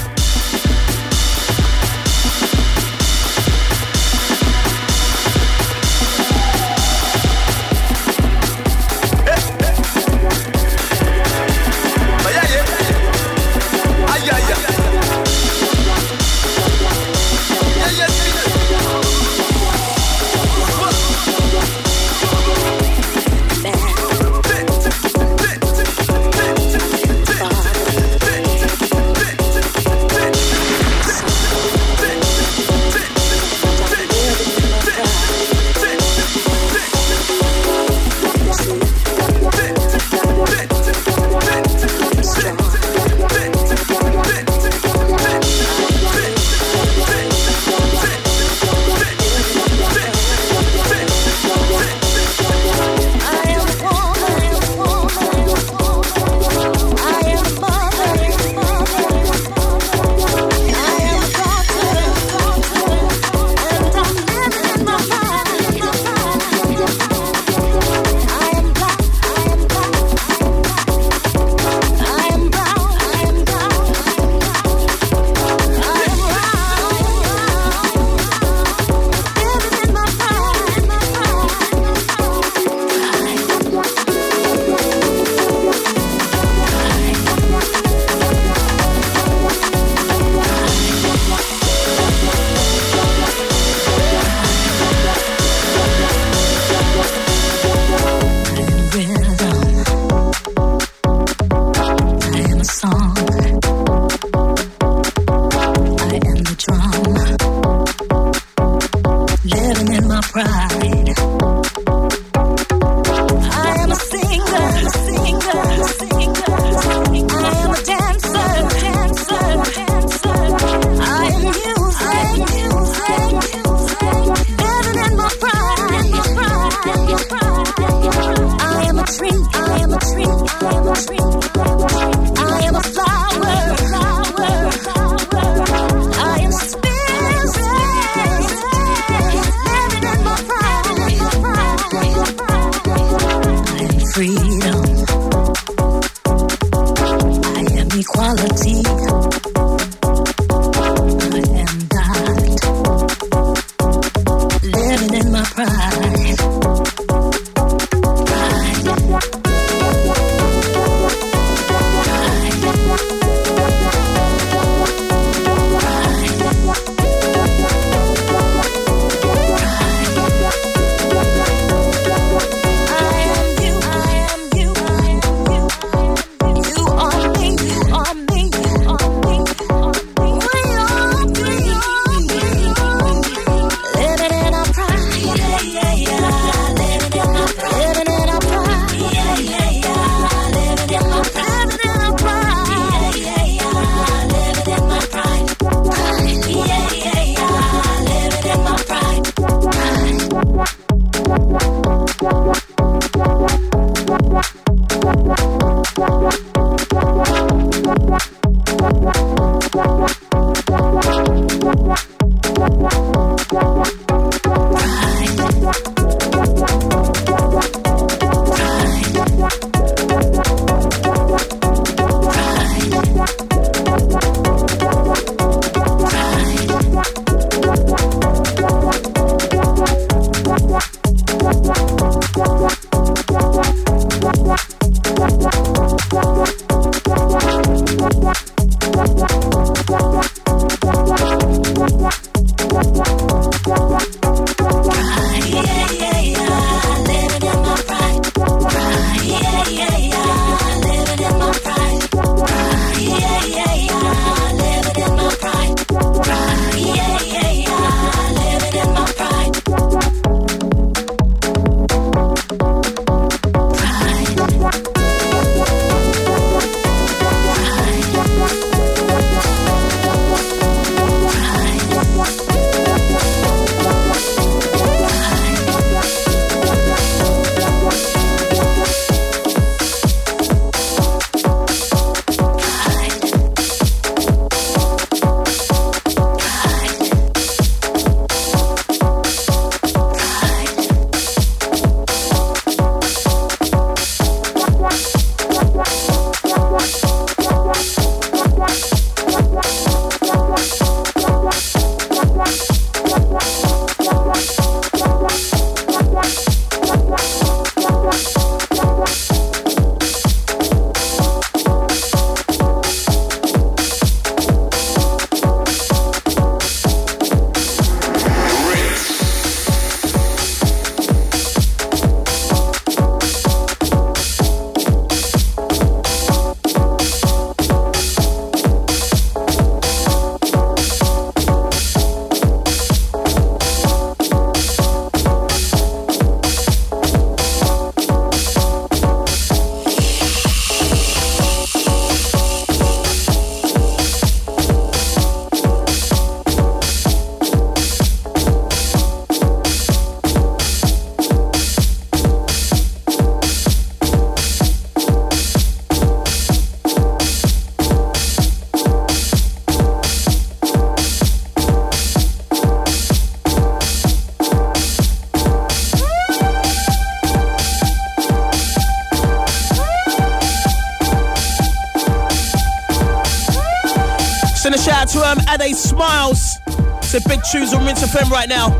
Tunes on Rinse FM right now.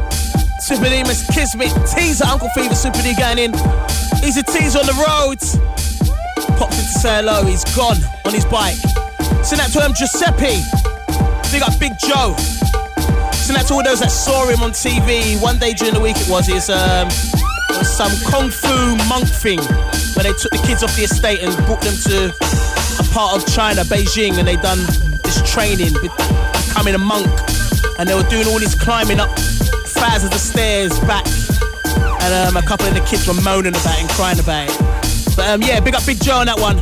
Super Demus, Kismet, Teaser, Uncle Fever, Super D going in. He's a teaser on the roads. Popped in to say hello, he's gone on his bike. Send that to him, Giuseppe. Big up Big Joe. Send that to all those that saw him on TV. One day during the week it was. It's um, it was some kung fu monk thing where they took the kids off the estate and brought them to a part of China, Beijing, and they done this training becoming a monk. And they were doing all this climbing up thousands of stairs back. And um, a couple of the kids were moaning about it and crying about it. But um, yeah, big up Big Joe on that one.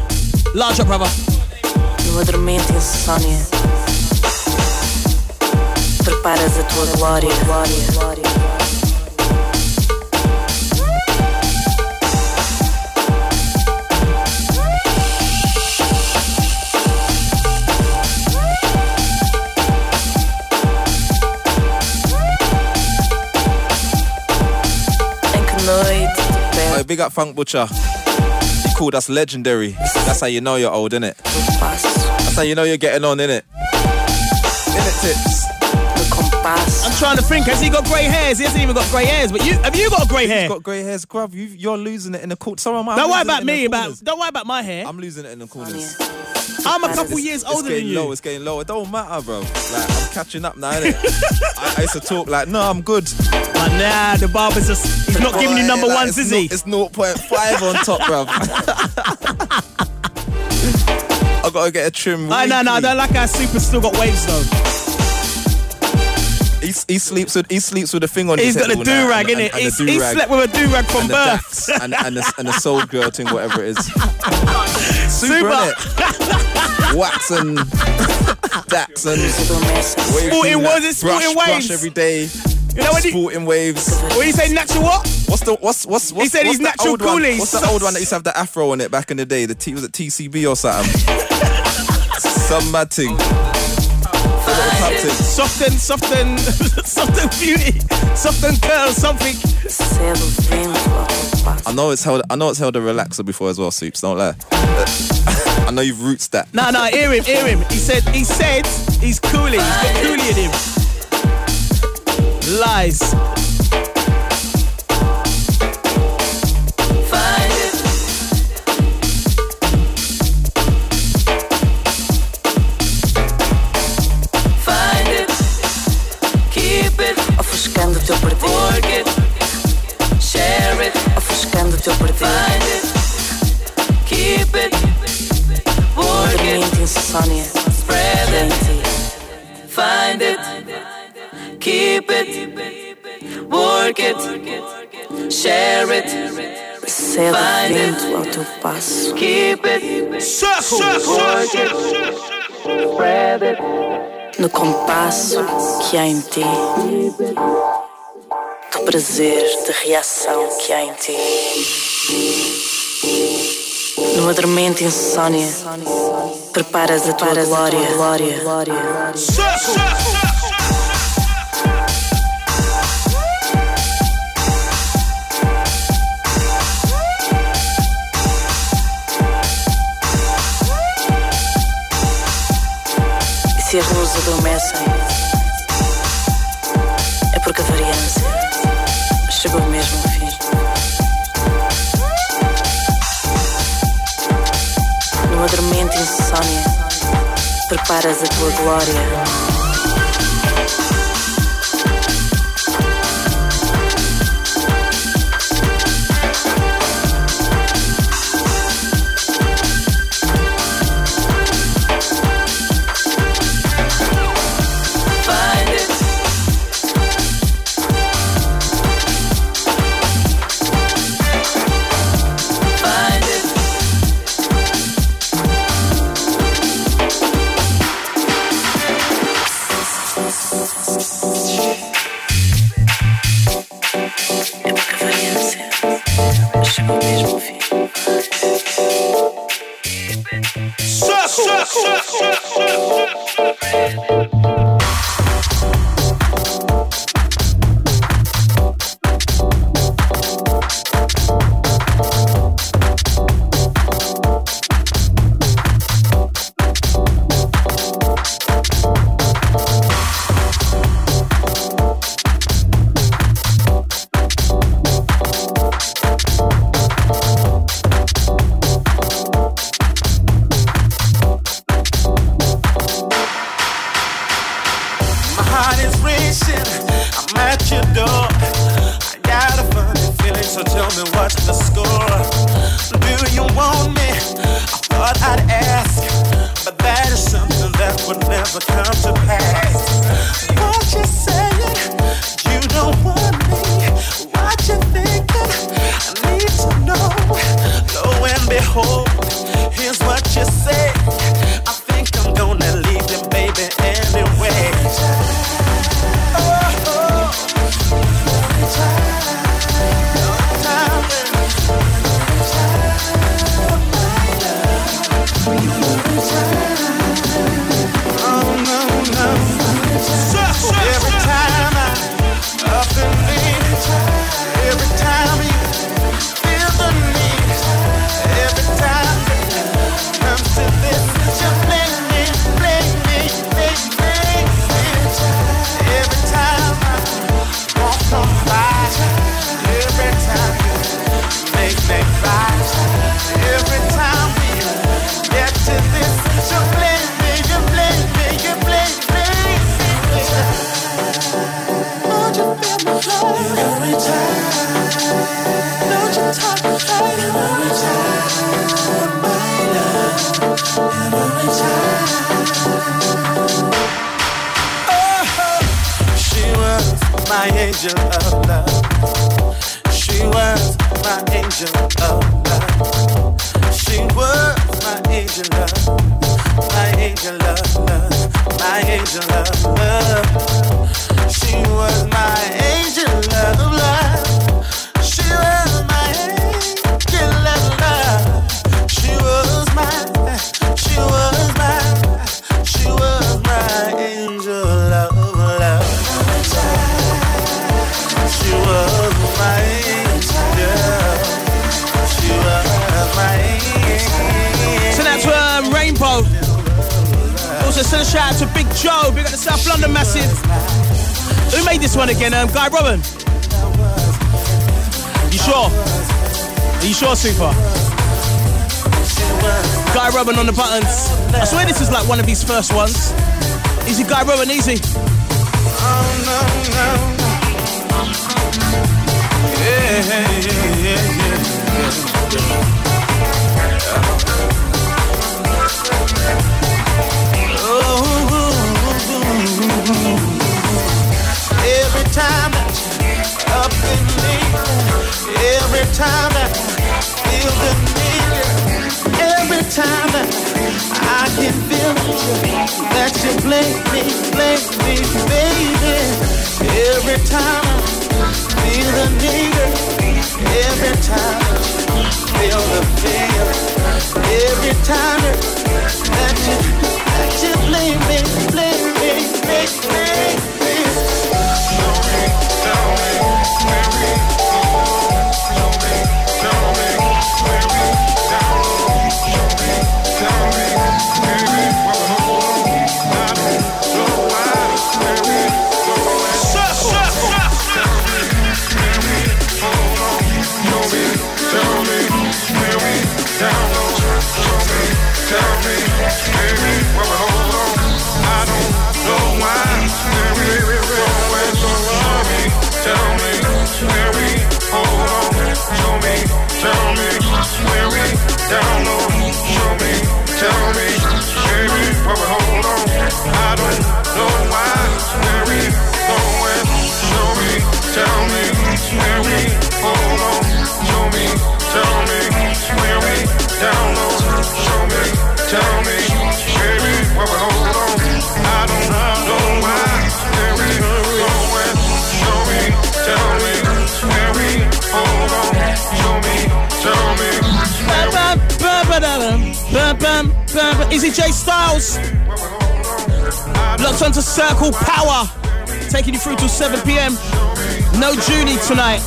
Large up, brother. A tua glória. glória. Em te big up Funk Butcher. You called us legendary. That's how you know you're old, innit? passo That's how you know you're getting on, innit? Innit, tips? no compasso. I'm trying to think, has he got grey hairs? He hasn't even got grey hairs. But you, have you got grey hair? He's got grey hairs, bruv. You, you're losing it in the court. Sorry, man. Don't worry about me. About don't worry about my hair. I'm losing it in the corners. I'm a couple years It's older than getting low. you. It's getting low. It don't matter, bro. Like I'm catching up now, innit? I, I used to talk like, no, I'm good. But nah, the barber's just he's not giving you number like, ones, is not- he? It's 0.5 on top, bruv. I gotta get a trim. I no no, I weekly. don't like how Super still got waves though. He, he sleeps with he sleeps with a thing on He's his got a do rag, and- innit? and- and He's, the he slept with a do rag from and birth. dax and and the, and the soul girl thing, whatever it is. Super, Super. innit? Wax and dax and Adormece. Sporting thing, was it sporting waves? brush every day. You know what he, Sporting waves. what he say? Natural what? What's the what's what's what's He said what's he's natural coolies. What's the old one that used to have the afro on it back in the day? The T was it TCB or something? Some mad thing. A little tap. Soft and soft and soft and beauty, soft and curl, something. Cedo vento ao teu passo. I know it's held. I know it's held a relaxer before as well. Soups, don't lie. I know you've roots that. No, no, hear him, hear him. He said, he said, he's coolie. He's got coolie in him. Lies. Find it. Find it. Keep it. Ofuscando o teu perdido. Work it. Share it. Ofuscando o teu perdido. Find it. Keep it. Work it. Adormento e insônia. Spread Que é em it. ti. Find it. Keep it. Work it. Share it. It. vento ao teu passo. Keep it. Circle. Work it. Spread it. No compasso que há em ti. Do prazer, de reação que há em ti. No adormento e insônia. Preparas a tua glória. glória. E se as luzes adormecem, é porque a variância chegou mesmo ao fim. No adormento e insônia, preparas a tua glória. match the score. Do you want me? I thought I'd ask, but that is something that would never come to first ones. Easy guy, Rowan, easy.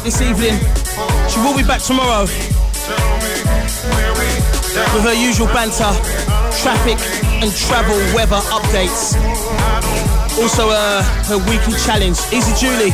this evening. She will be back tomorrow with her usual banter, traffic and travel weather updates. Also, uh, her weekly challenge. Easy Julie.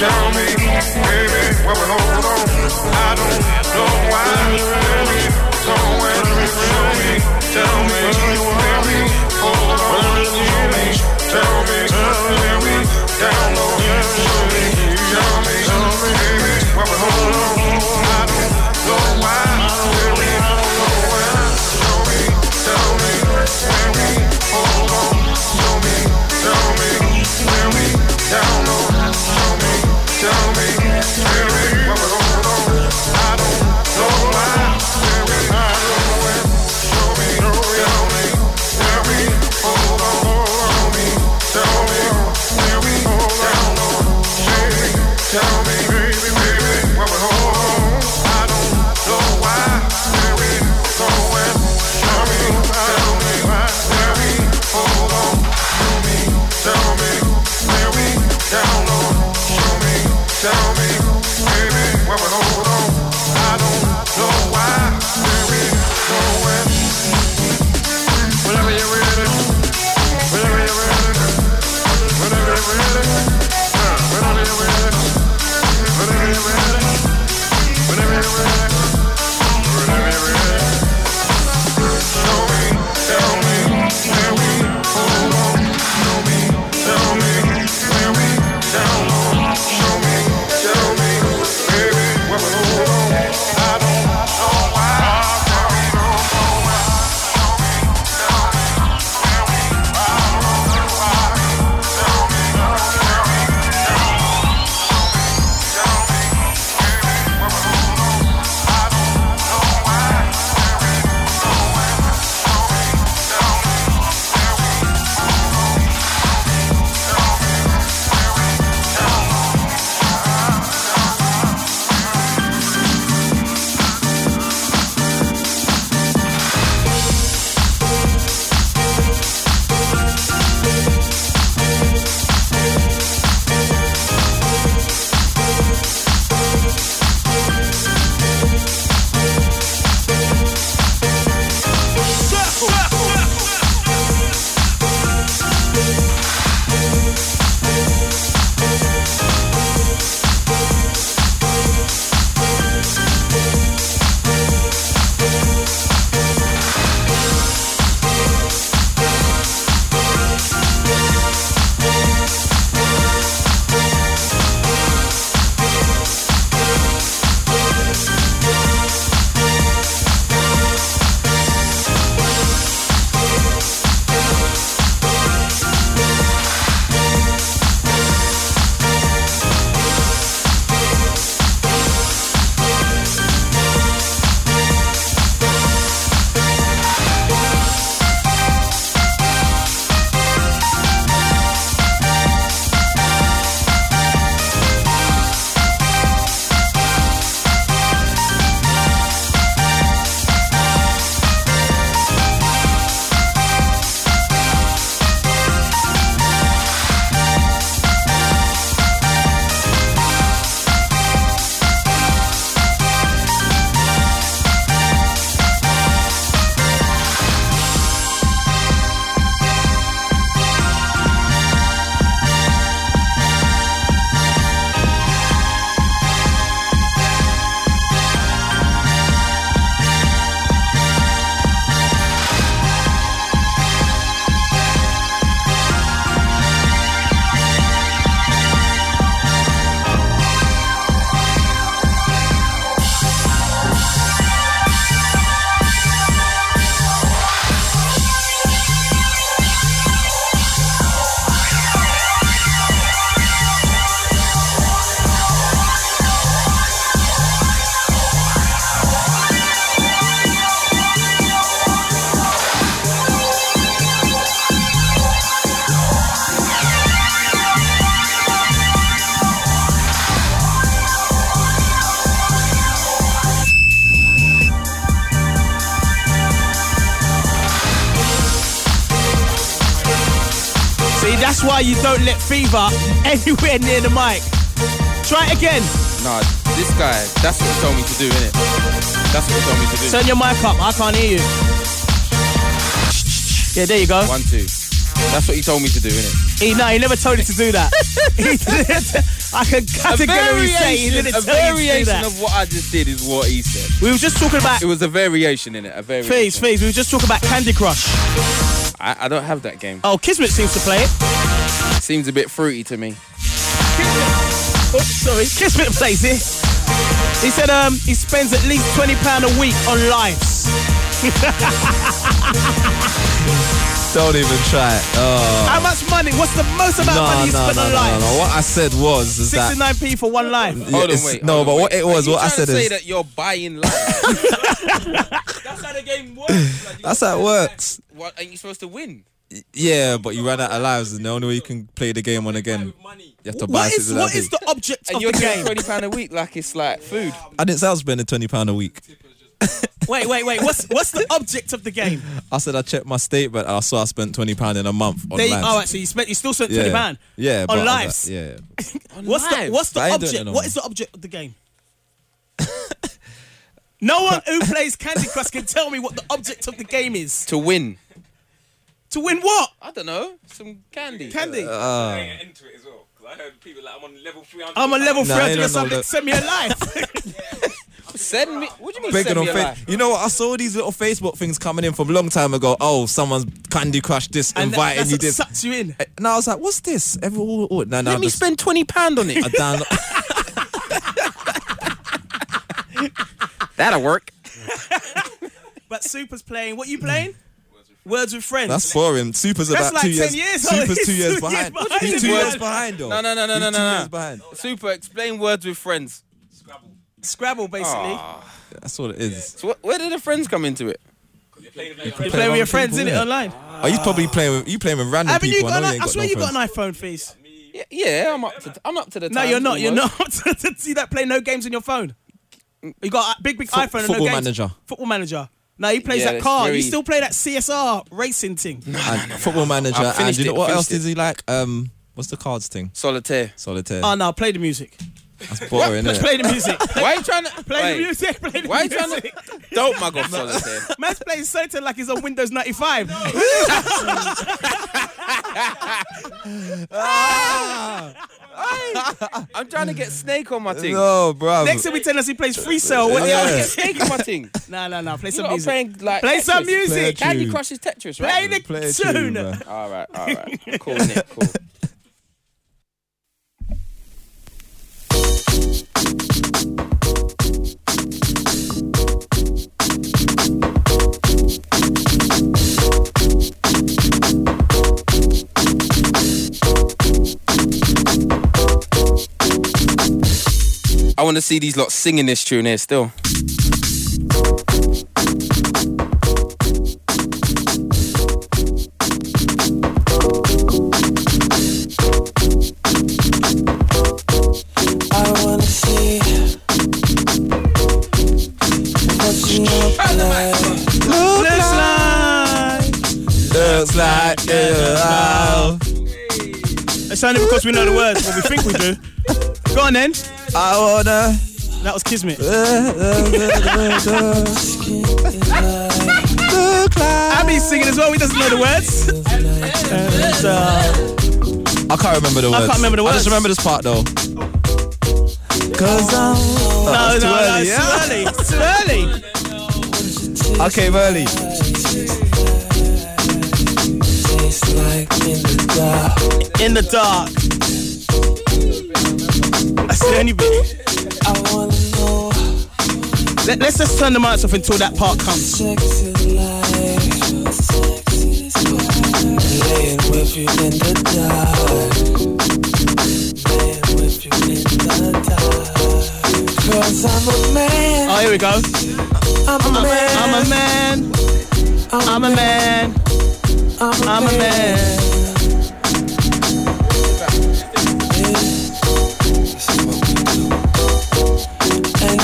Tell me, baby, where we hold on. I don't know why. Don't let fever anywhere near the mic. Try it again. Nah, this guy, that's what he told me to do, innit? That's what he told me to do. Turn your mic up. I can't hear you. Yeah, there you go. One, two. That's what he told me to do, innit? He, no, he never told you to do that. I can categorically say he didn't a tell you to do variation that. of what I just did is what he said. We were just talking about It was a variation in it. A variation. phase, phase. We were just talking about Candy Crush. I, I don't have that game. Oh, Kismet seems to play it. Seems a bit fruity to me. Oh, sorry, Kismet plays it. He said um he spends at least twenty pound a week on lives. Don't even try it. Oh. How much money? What's the most amount No, of money you no, spent no, on no, no, lives? no. What I said was is that 69p for one life. Yeah, Hold on, wait. no, hold but on, what it was, Are what I said to say is that you're buying life. That's how the game works. that's how it works. What ain't you supposed to win? Yeah, but you run out of lives, and the only way you can play the game on again, you have to buy What is six of what that is thing. the object And of you're the getting game? twenty pound a week like it's like food. I didn't say I was spending twenty pound a week. Wait, wait, wait. What's what's the object of the game? I said I checked my statement, and I saw I spent twenty pound in a month on There you, lives. all right, so you spent you still spent yeah. twenty pound Yeah, but I on was like, lives. yeah. What's the lives? what's the I ain't doing object? it no What more. is the object of the game? no one who plays Candy Crush can tell me what the object of the game is. To win. To win what? I don't know. Some candy. Candy. Uh, into it as well. I heard people like I'm on level 300. I'm on level Nah, three I hundred don't or know something. that. Send me a life. Send me. What do you mean? Begging Send on me a fa- life? You know what? I saw these little Facebook things coming in from a long time ago. Oh, someone's Candy Crush this, and that, inviting that's you what this. sucks you in. And I was like, what's this? Everyone, oh, no, no, Let me just, spend twenty pound on I it. download. That'll work. But Super's playing. What you playing? Words with friends. That's boring. Super's That's about like two 10 years. years. Super's two He's years two behind. years behind. He's two What? years behind, though. No, no, no, no, He's no, no, no. Super. Explain words with friends. Scrabble, Scrabble, basically. Ah. That's what it is. So wh- where did the friends come into it? You're playing with your friends in it yeah. online. Are you probably playing with you playing with random Haven't you got? I know An, you I swear got you no got an iPhone, face. Yeah, yeah I'm up to. I'm up to the. No, you're not. You're not. See that play no games on your phone. You got a big, big Fo- iPhone and no Football games. Manager. Football manager. No, he plays Yeah, that that's car. very- You still play that CSR racing thing. And football manager. And you know it, what else it. is he like? Um, what's the cards thing? Solitaire. Solitaire. Oh no, play the music. That's boring, Let's isn't play the music. Why are you trying to Play Wait, the music. Play the Why are you trying to? Don't mug off solitaire. Man's playing Solitaire like he's on Windows 95. Ah. I'm trying to get Snake on my thing. No, bro. Next time he tell us he plays free cell. What Yeah, the I get Snake on my thing. No, no, no. Play some lot are music. playing like Play some music. Play Candy tune. Crush is Tetris, Play right? the Play a tune, tune. All right, all right. Cool, Nick. Cool. I want to see these lot singing this tune here still. I wanna see what you look like. Looks like. Looks like yeah. It's only because we know the words, but we think we do. Go on then. I wanna. That was Kismet. Abby's singing as well. He doesn't know the words. And, uh, I can't remember the words. I can't remember the words. I just remember this part though. Cause I'm. no, no, too no, early, it's yeah? too early. It's too early. I came early. In the dark. In the dark. That's the only bit. I wanna know Let, us just turn the mics off until that part comes. sex is like. Laying with you in the dark. Laying with you in the dark. Cause I'm a man. Oh, here we go. I'm a man. I'm a man. I'm a man. I'm a man.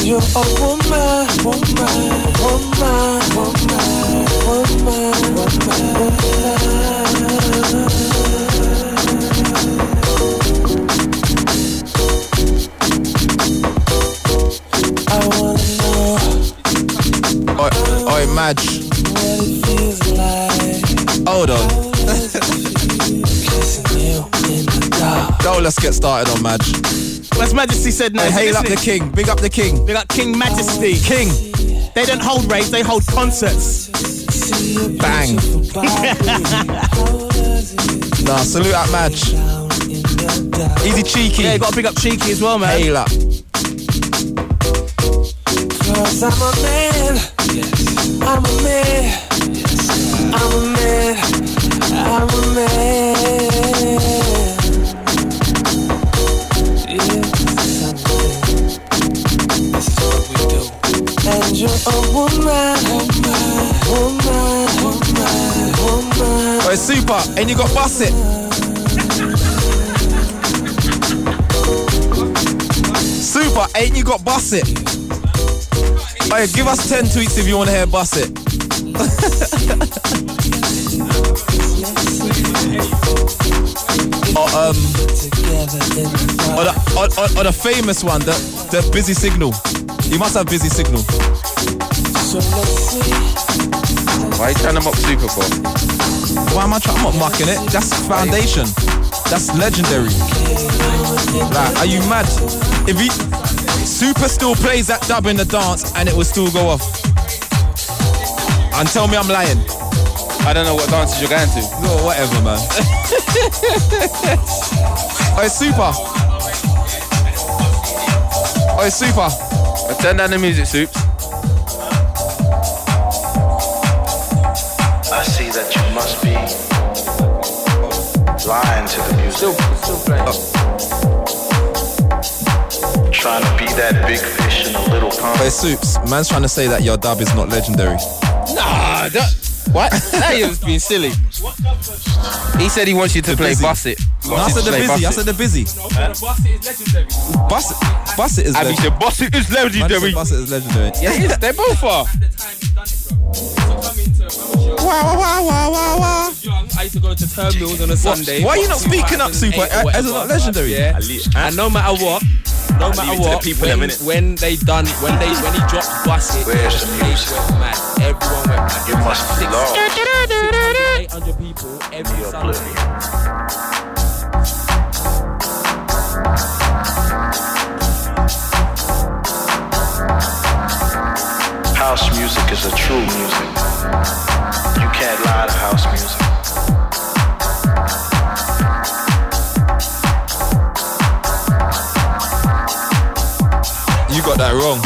Oh, woman. I wanna know Oi, oi, Madge. Hold on. Go, let's get started on Madge. As Majesty said now. Hey, hail up the king. Big up the king. They got King Majesty. King. They don't hold raves, they hold concerts. Bang. nah, salute at match. Easy cheeky. Yeah, you got to pick up Cheeky as well, man. Hail up. Cause I'm a man. I'm a man. I'm a man. I'm a man. Oh, super. And you got it. Super. Ain't you got it? Hey, give us 10 tweets if you want to hear it. or, um, or the, or, or, or the famous one, the, the busy signal. You must have busy signal. Why are you trying to mock Super for? Why am I trying? I'm not mucking it. That's foundation. That's legendary. Like, are you mad? If he Super still plays that dub in the dance and it will still go off. And tell me I'm lying. I don't know what dances you're going to. No, whatever, man. oh, it's super. Oh, it's super. But turn down the music, Soups. I see that you must be lying to the music. Still, still playing. Oh. Trying to be that big fish in a little pond. But it's soups. Man's trying to say that your dub is not legendary. Nah, that, what? now you're being silly. He said he wants you to The play busy. Bust It. No, I said the play busy. I said the busy. Bust it. Bust it. Bust it is Abby legendary. said Bust It is Man said legendary. Bust it is legendary. Yeah, it is. They both are. Wow, wow, wow, wow, wow. I used to go to terminals on a Sunday. Why are you not speaking up, Super? Eight As it not legendary? Yeah. And no matter what, no matter it the what, people, when, when they done, when they when he dropped Bust It, Where's the the music? went mad. Everyone went mad. You must be lost 800 people every You're Sunday. oblivion. House music is a true music. You can't lie to house music. Got that wrong.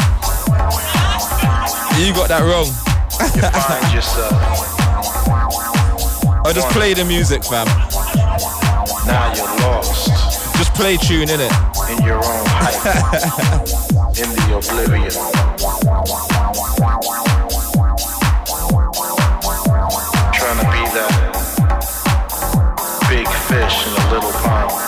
You got that wrong. You find yourself. Oh, just play the music, fam. Now you're lost Just play tune, in it. in your own hype. in the oblivion. Trying to be that big fish in a little pond.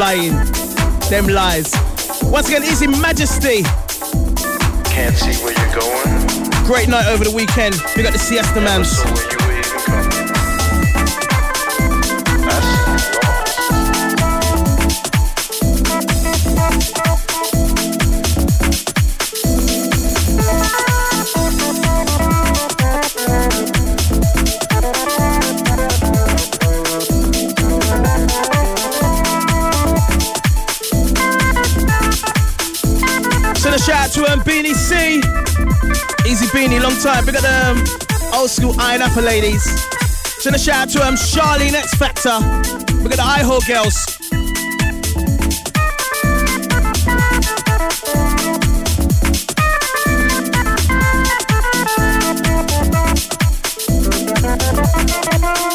Lying. Them lies. Once again, Easy Majesty. Can't see where you're going. Great night over the weekend. We got the Siesta Mans. Time. Big up the um, old school Iron Apple ladies. Send a shout out to um, Charlene X Factor. Big up the iHole girls. Shouts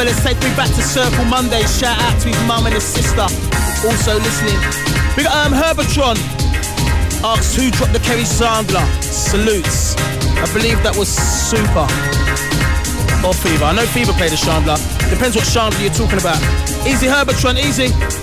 up fellas, take me back to Circle Monday. Shout out to his mum and his sister. Also listening. Big um, Herbatron. Asks who dropped the Kerry Chandler. Salutes. I believe that was Super. Or Fever. I know Fever played the Chandler. Depends what Chandler you're talking about. Easy Herbatron, easy.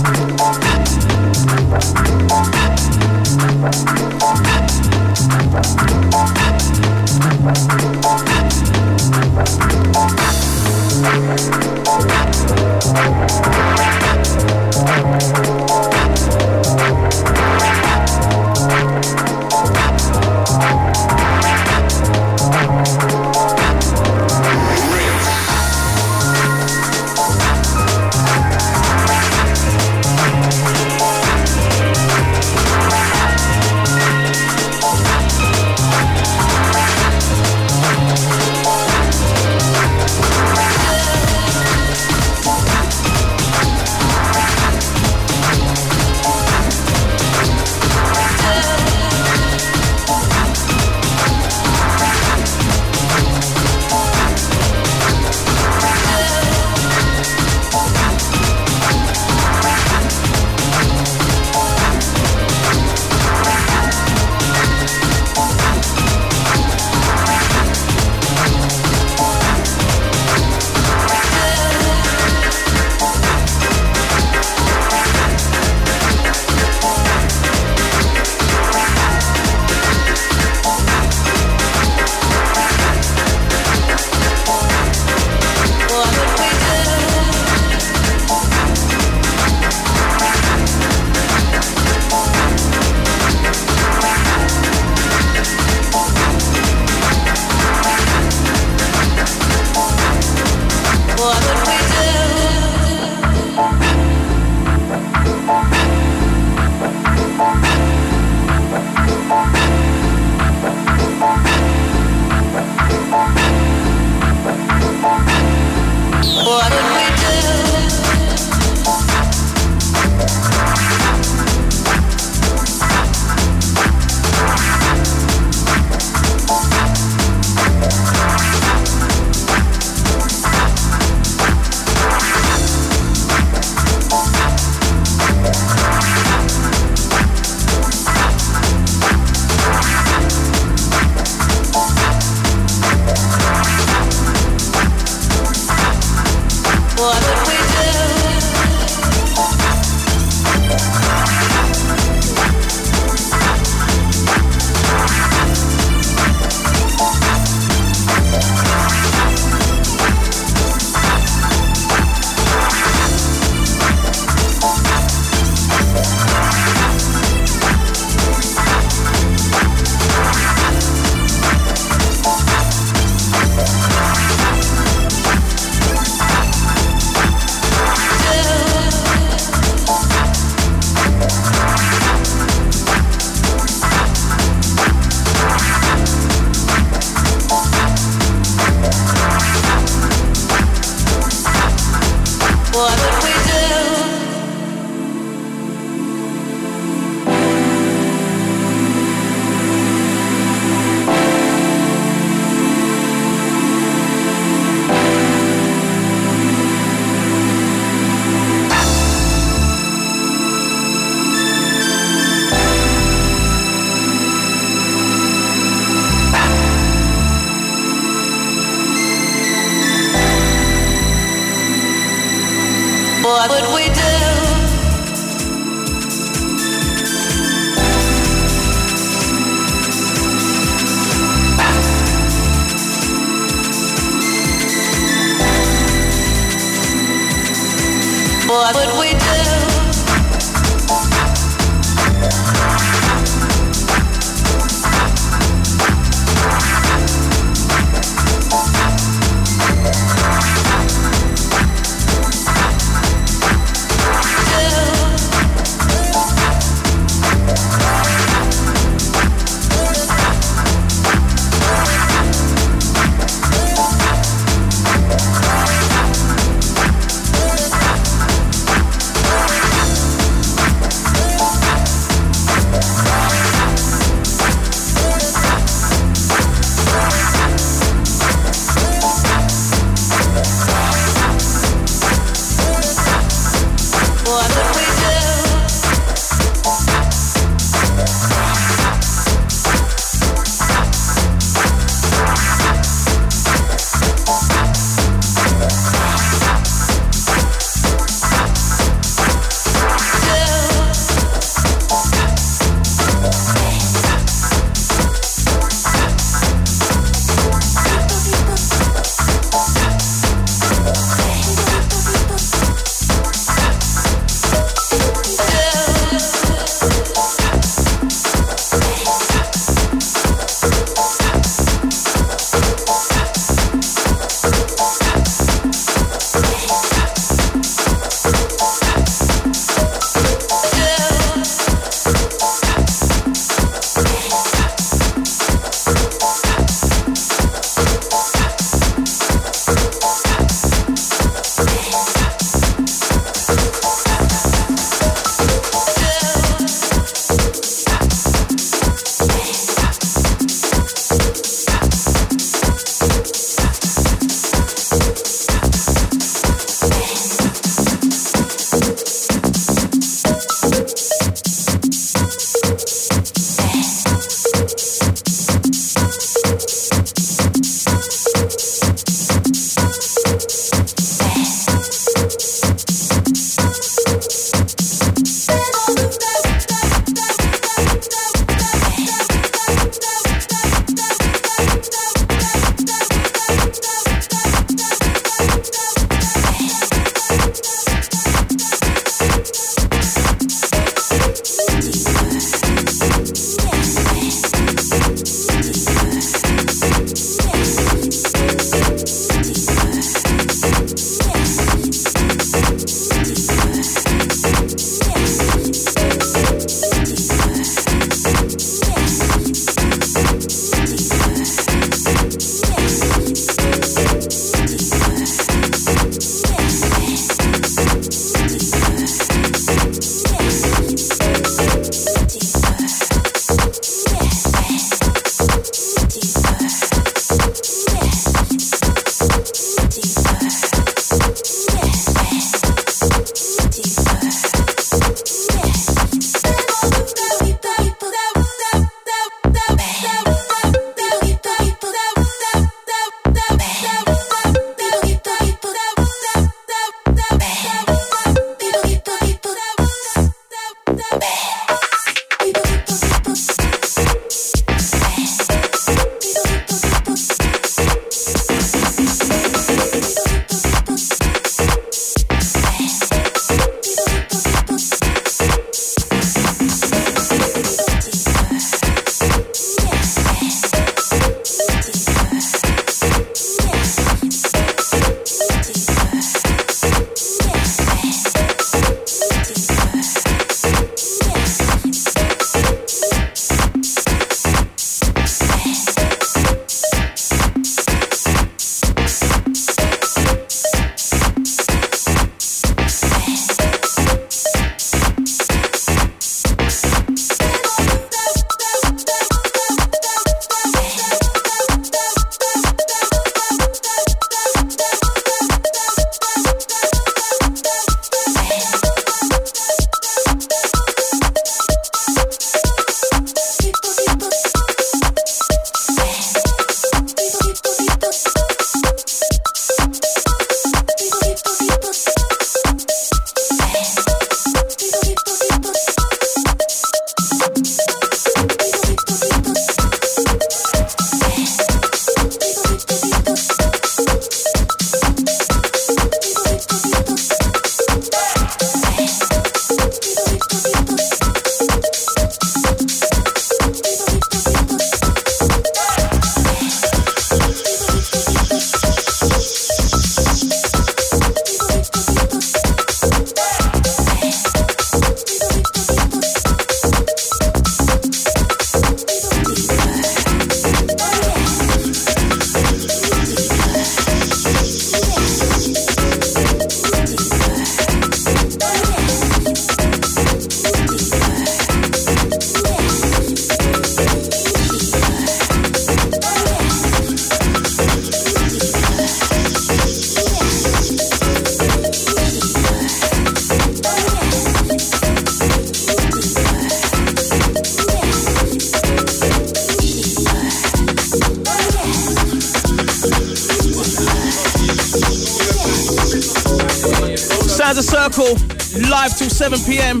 7 p.m.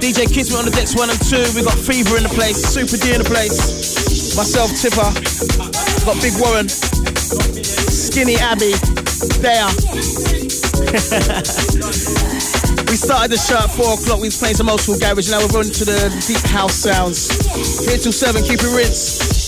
DJ Kismet on the decks one and two. We got Fever in the place, Super D in the place. Myself, Tipper. Got Big Warren, Skinny Abby, there. we started the show at four o'clock. We was playing some old school garage. Now we're running to the deep house sounds. Here till seven. Keep it rinse.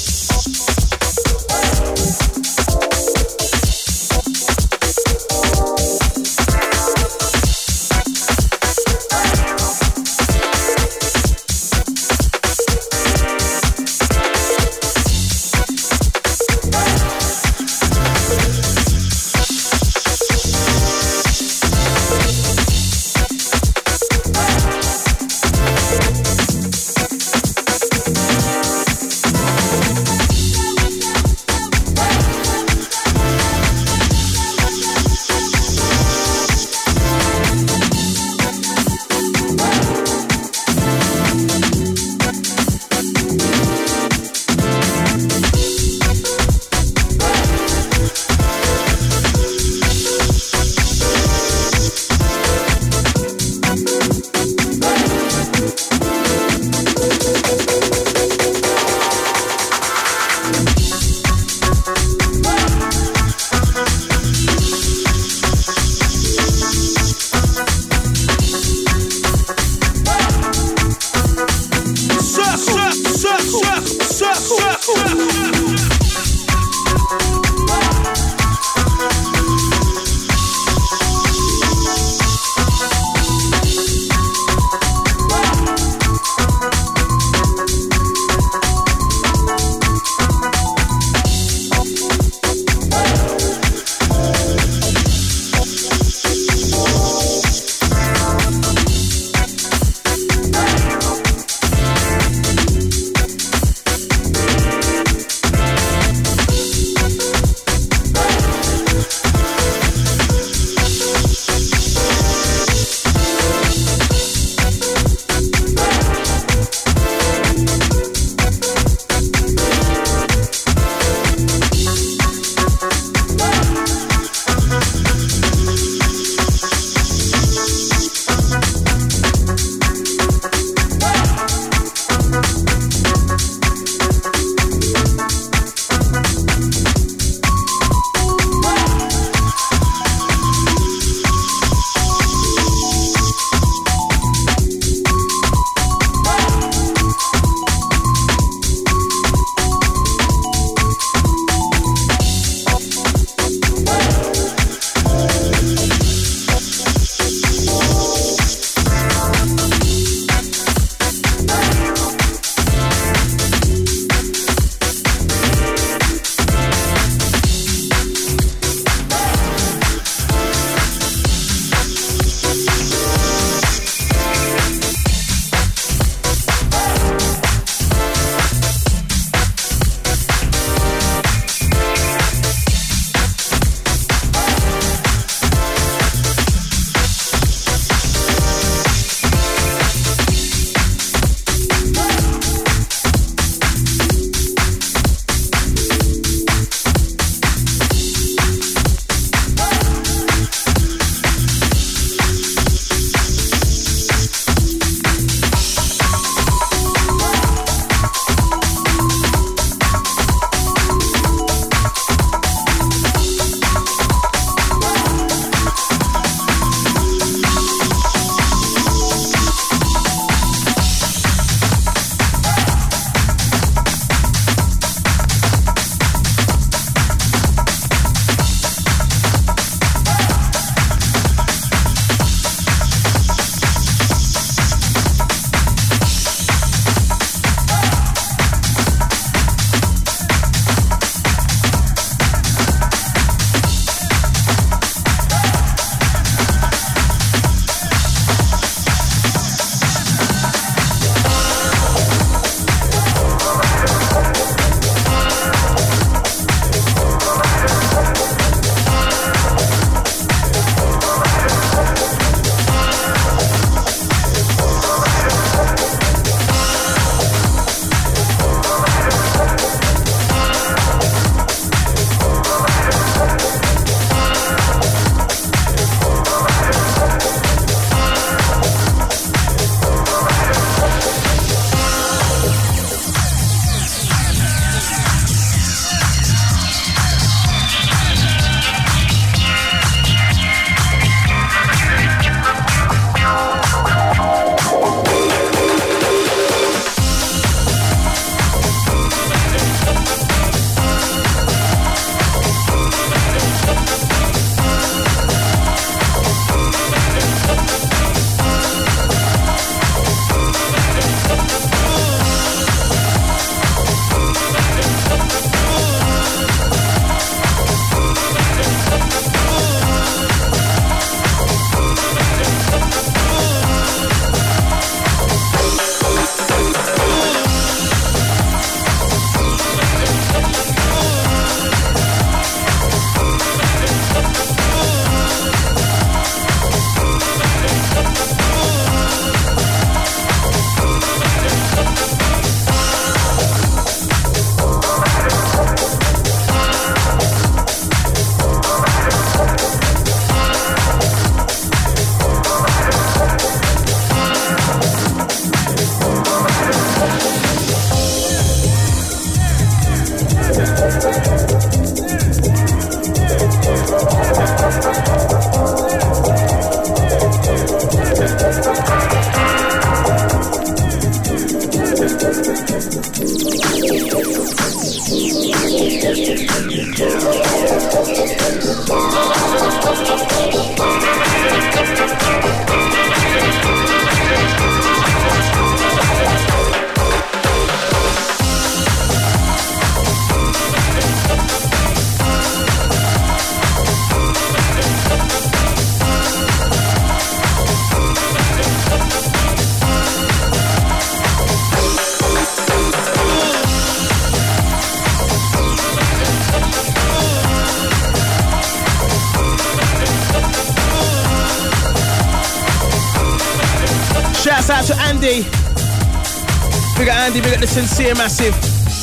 Massive.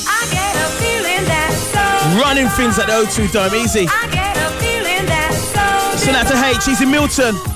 I get a feeling that Running things at the O2 Dome, easy. I get a feeling that so Send out to H, he's in Milton.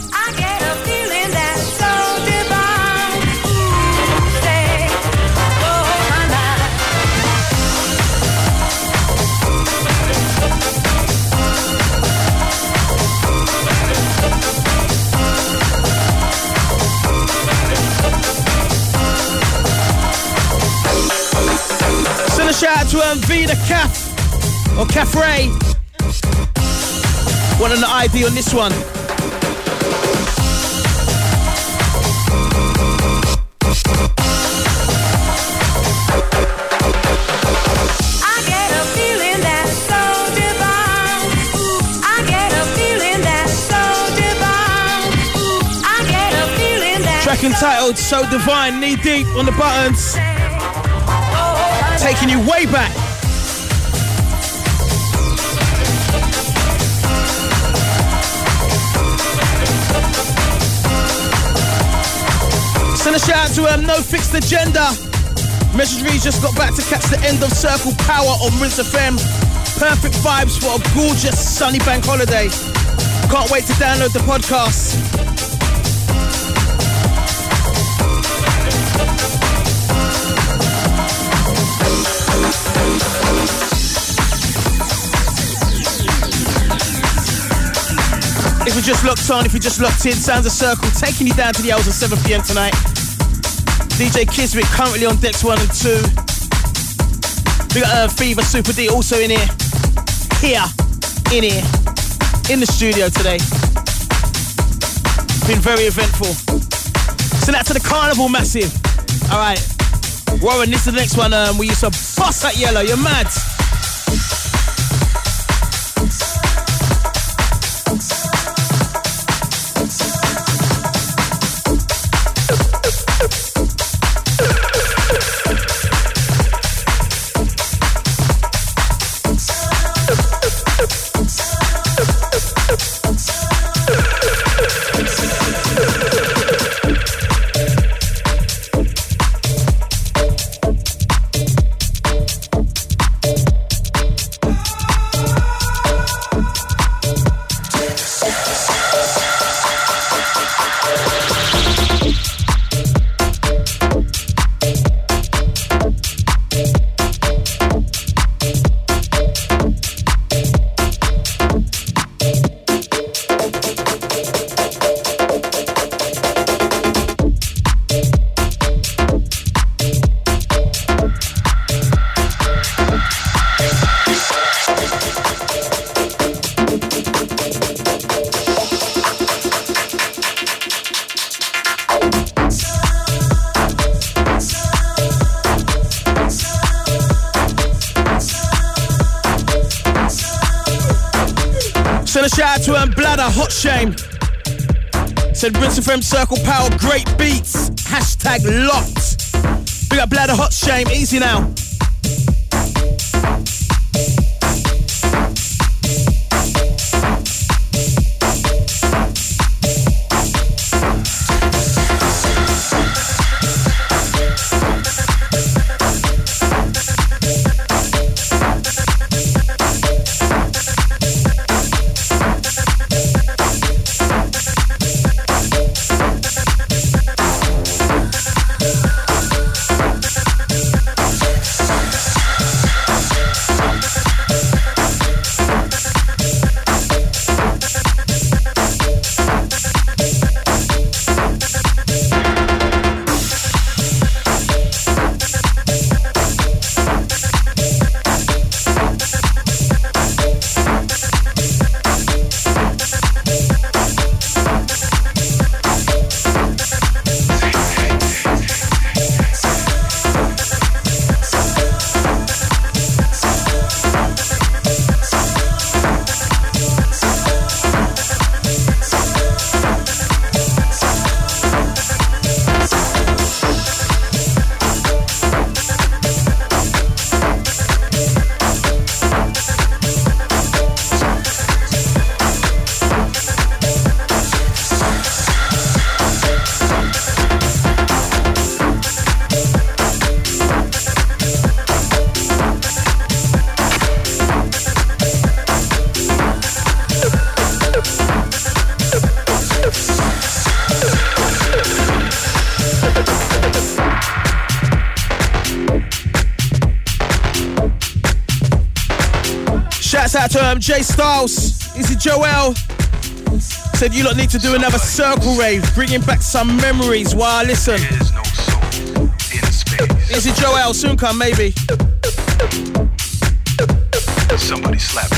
Cafre. One on the ID on this one. I get a feeling that so divine. Ooh, I get a feeling that so divine. Ooh, I get a feeling that Track entitled So Divine, Knee Deep on the buttons. Oh, oh, Taking you way back. Send a shout out to um, No Fixed Agenda. Message reads just got back to catch the end of Circle Power on Rinse FM. Perfect vibes for a gorgeous sunny bank holiday. Can't wait to download the podcast. If you just locked on, if you just locked in, Sounds of Circle taking you down to the hours of 7 pm tonight. DJ Kismet currently on decks 1 and 2. We got uh, Fever Super D also in here. Here, in here, in the studio today. Been very eventful. Send that to the Carnival Massive. Alright. Warren, this is the next one. Um, we used to bust that yellow. You're mad. FM Circle Power, great beats. Hashtag locked. We got Bladder, Hot Shame, easy now. Um, Jay Styles, is it Joel? Said you lot need to do another circle rave, bringing back some memories. While listen. Is it Joel? Soon come, maybe. Somebody slap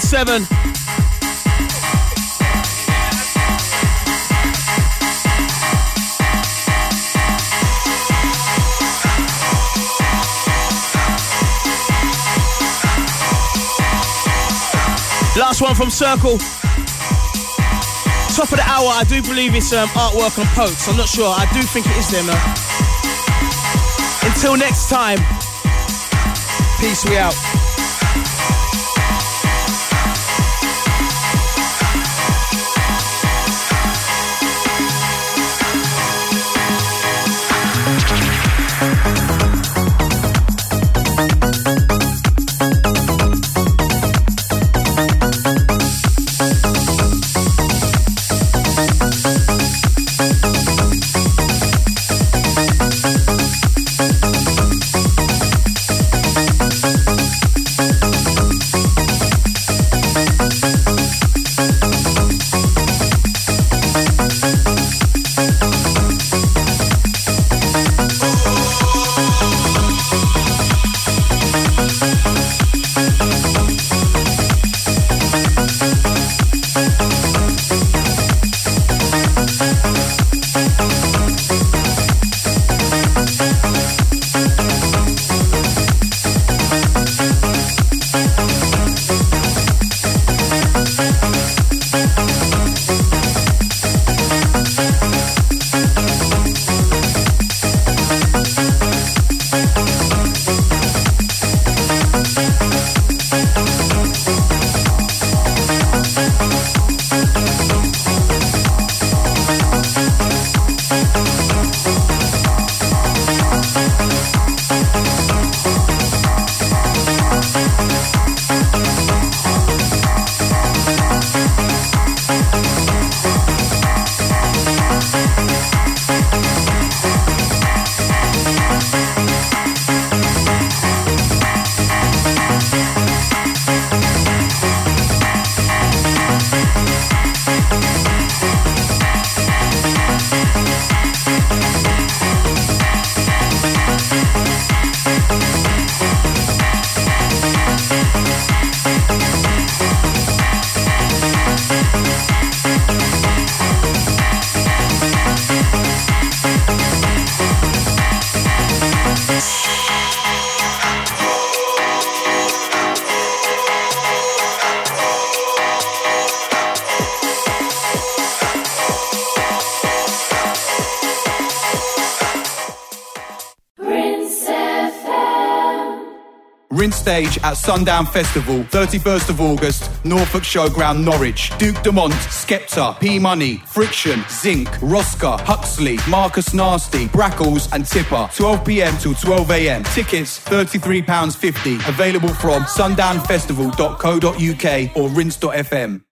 Seven. Last one from Circle. Top of the hour, I do believe it's um, artwork on Pokes. I'm not sure. I do think it is them though. Until next time, peace, we out. Stage at Sundown Festival, 31st of August, Norfolk Showground, Norwich. Duke Dumont, Skepta, P Money, Friction, Zinc, Roska, Huxley, Marcus Nasty, Brackles, and Tipper. 12 pm till 12 am. Tickets £33.50. Available from sundownfestival.co.uk or rinse.fm.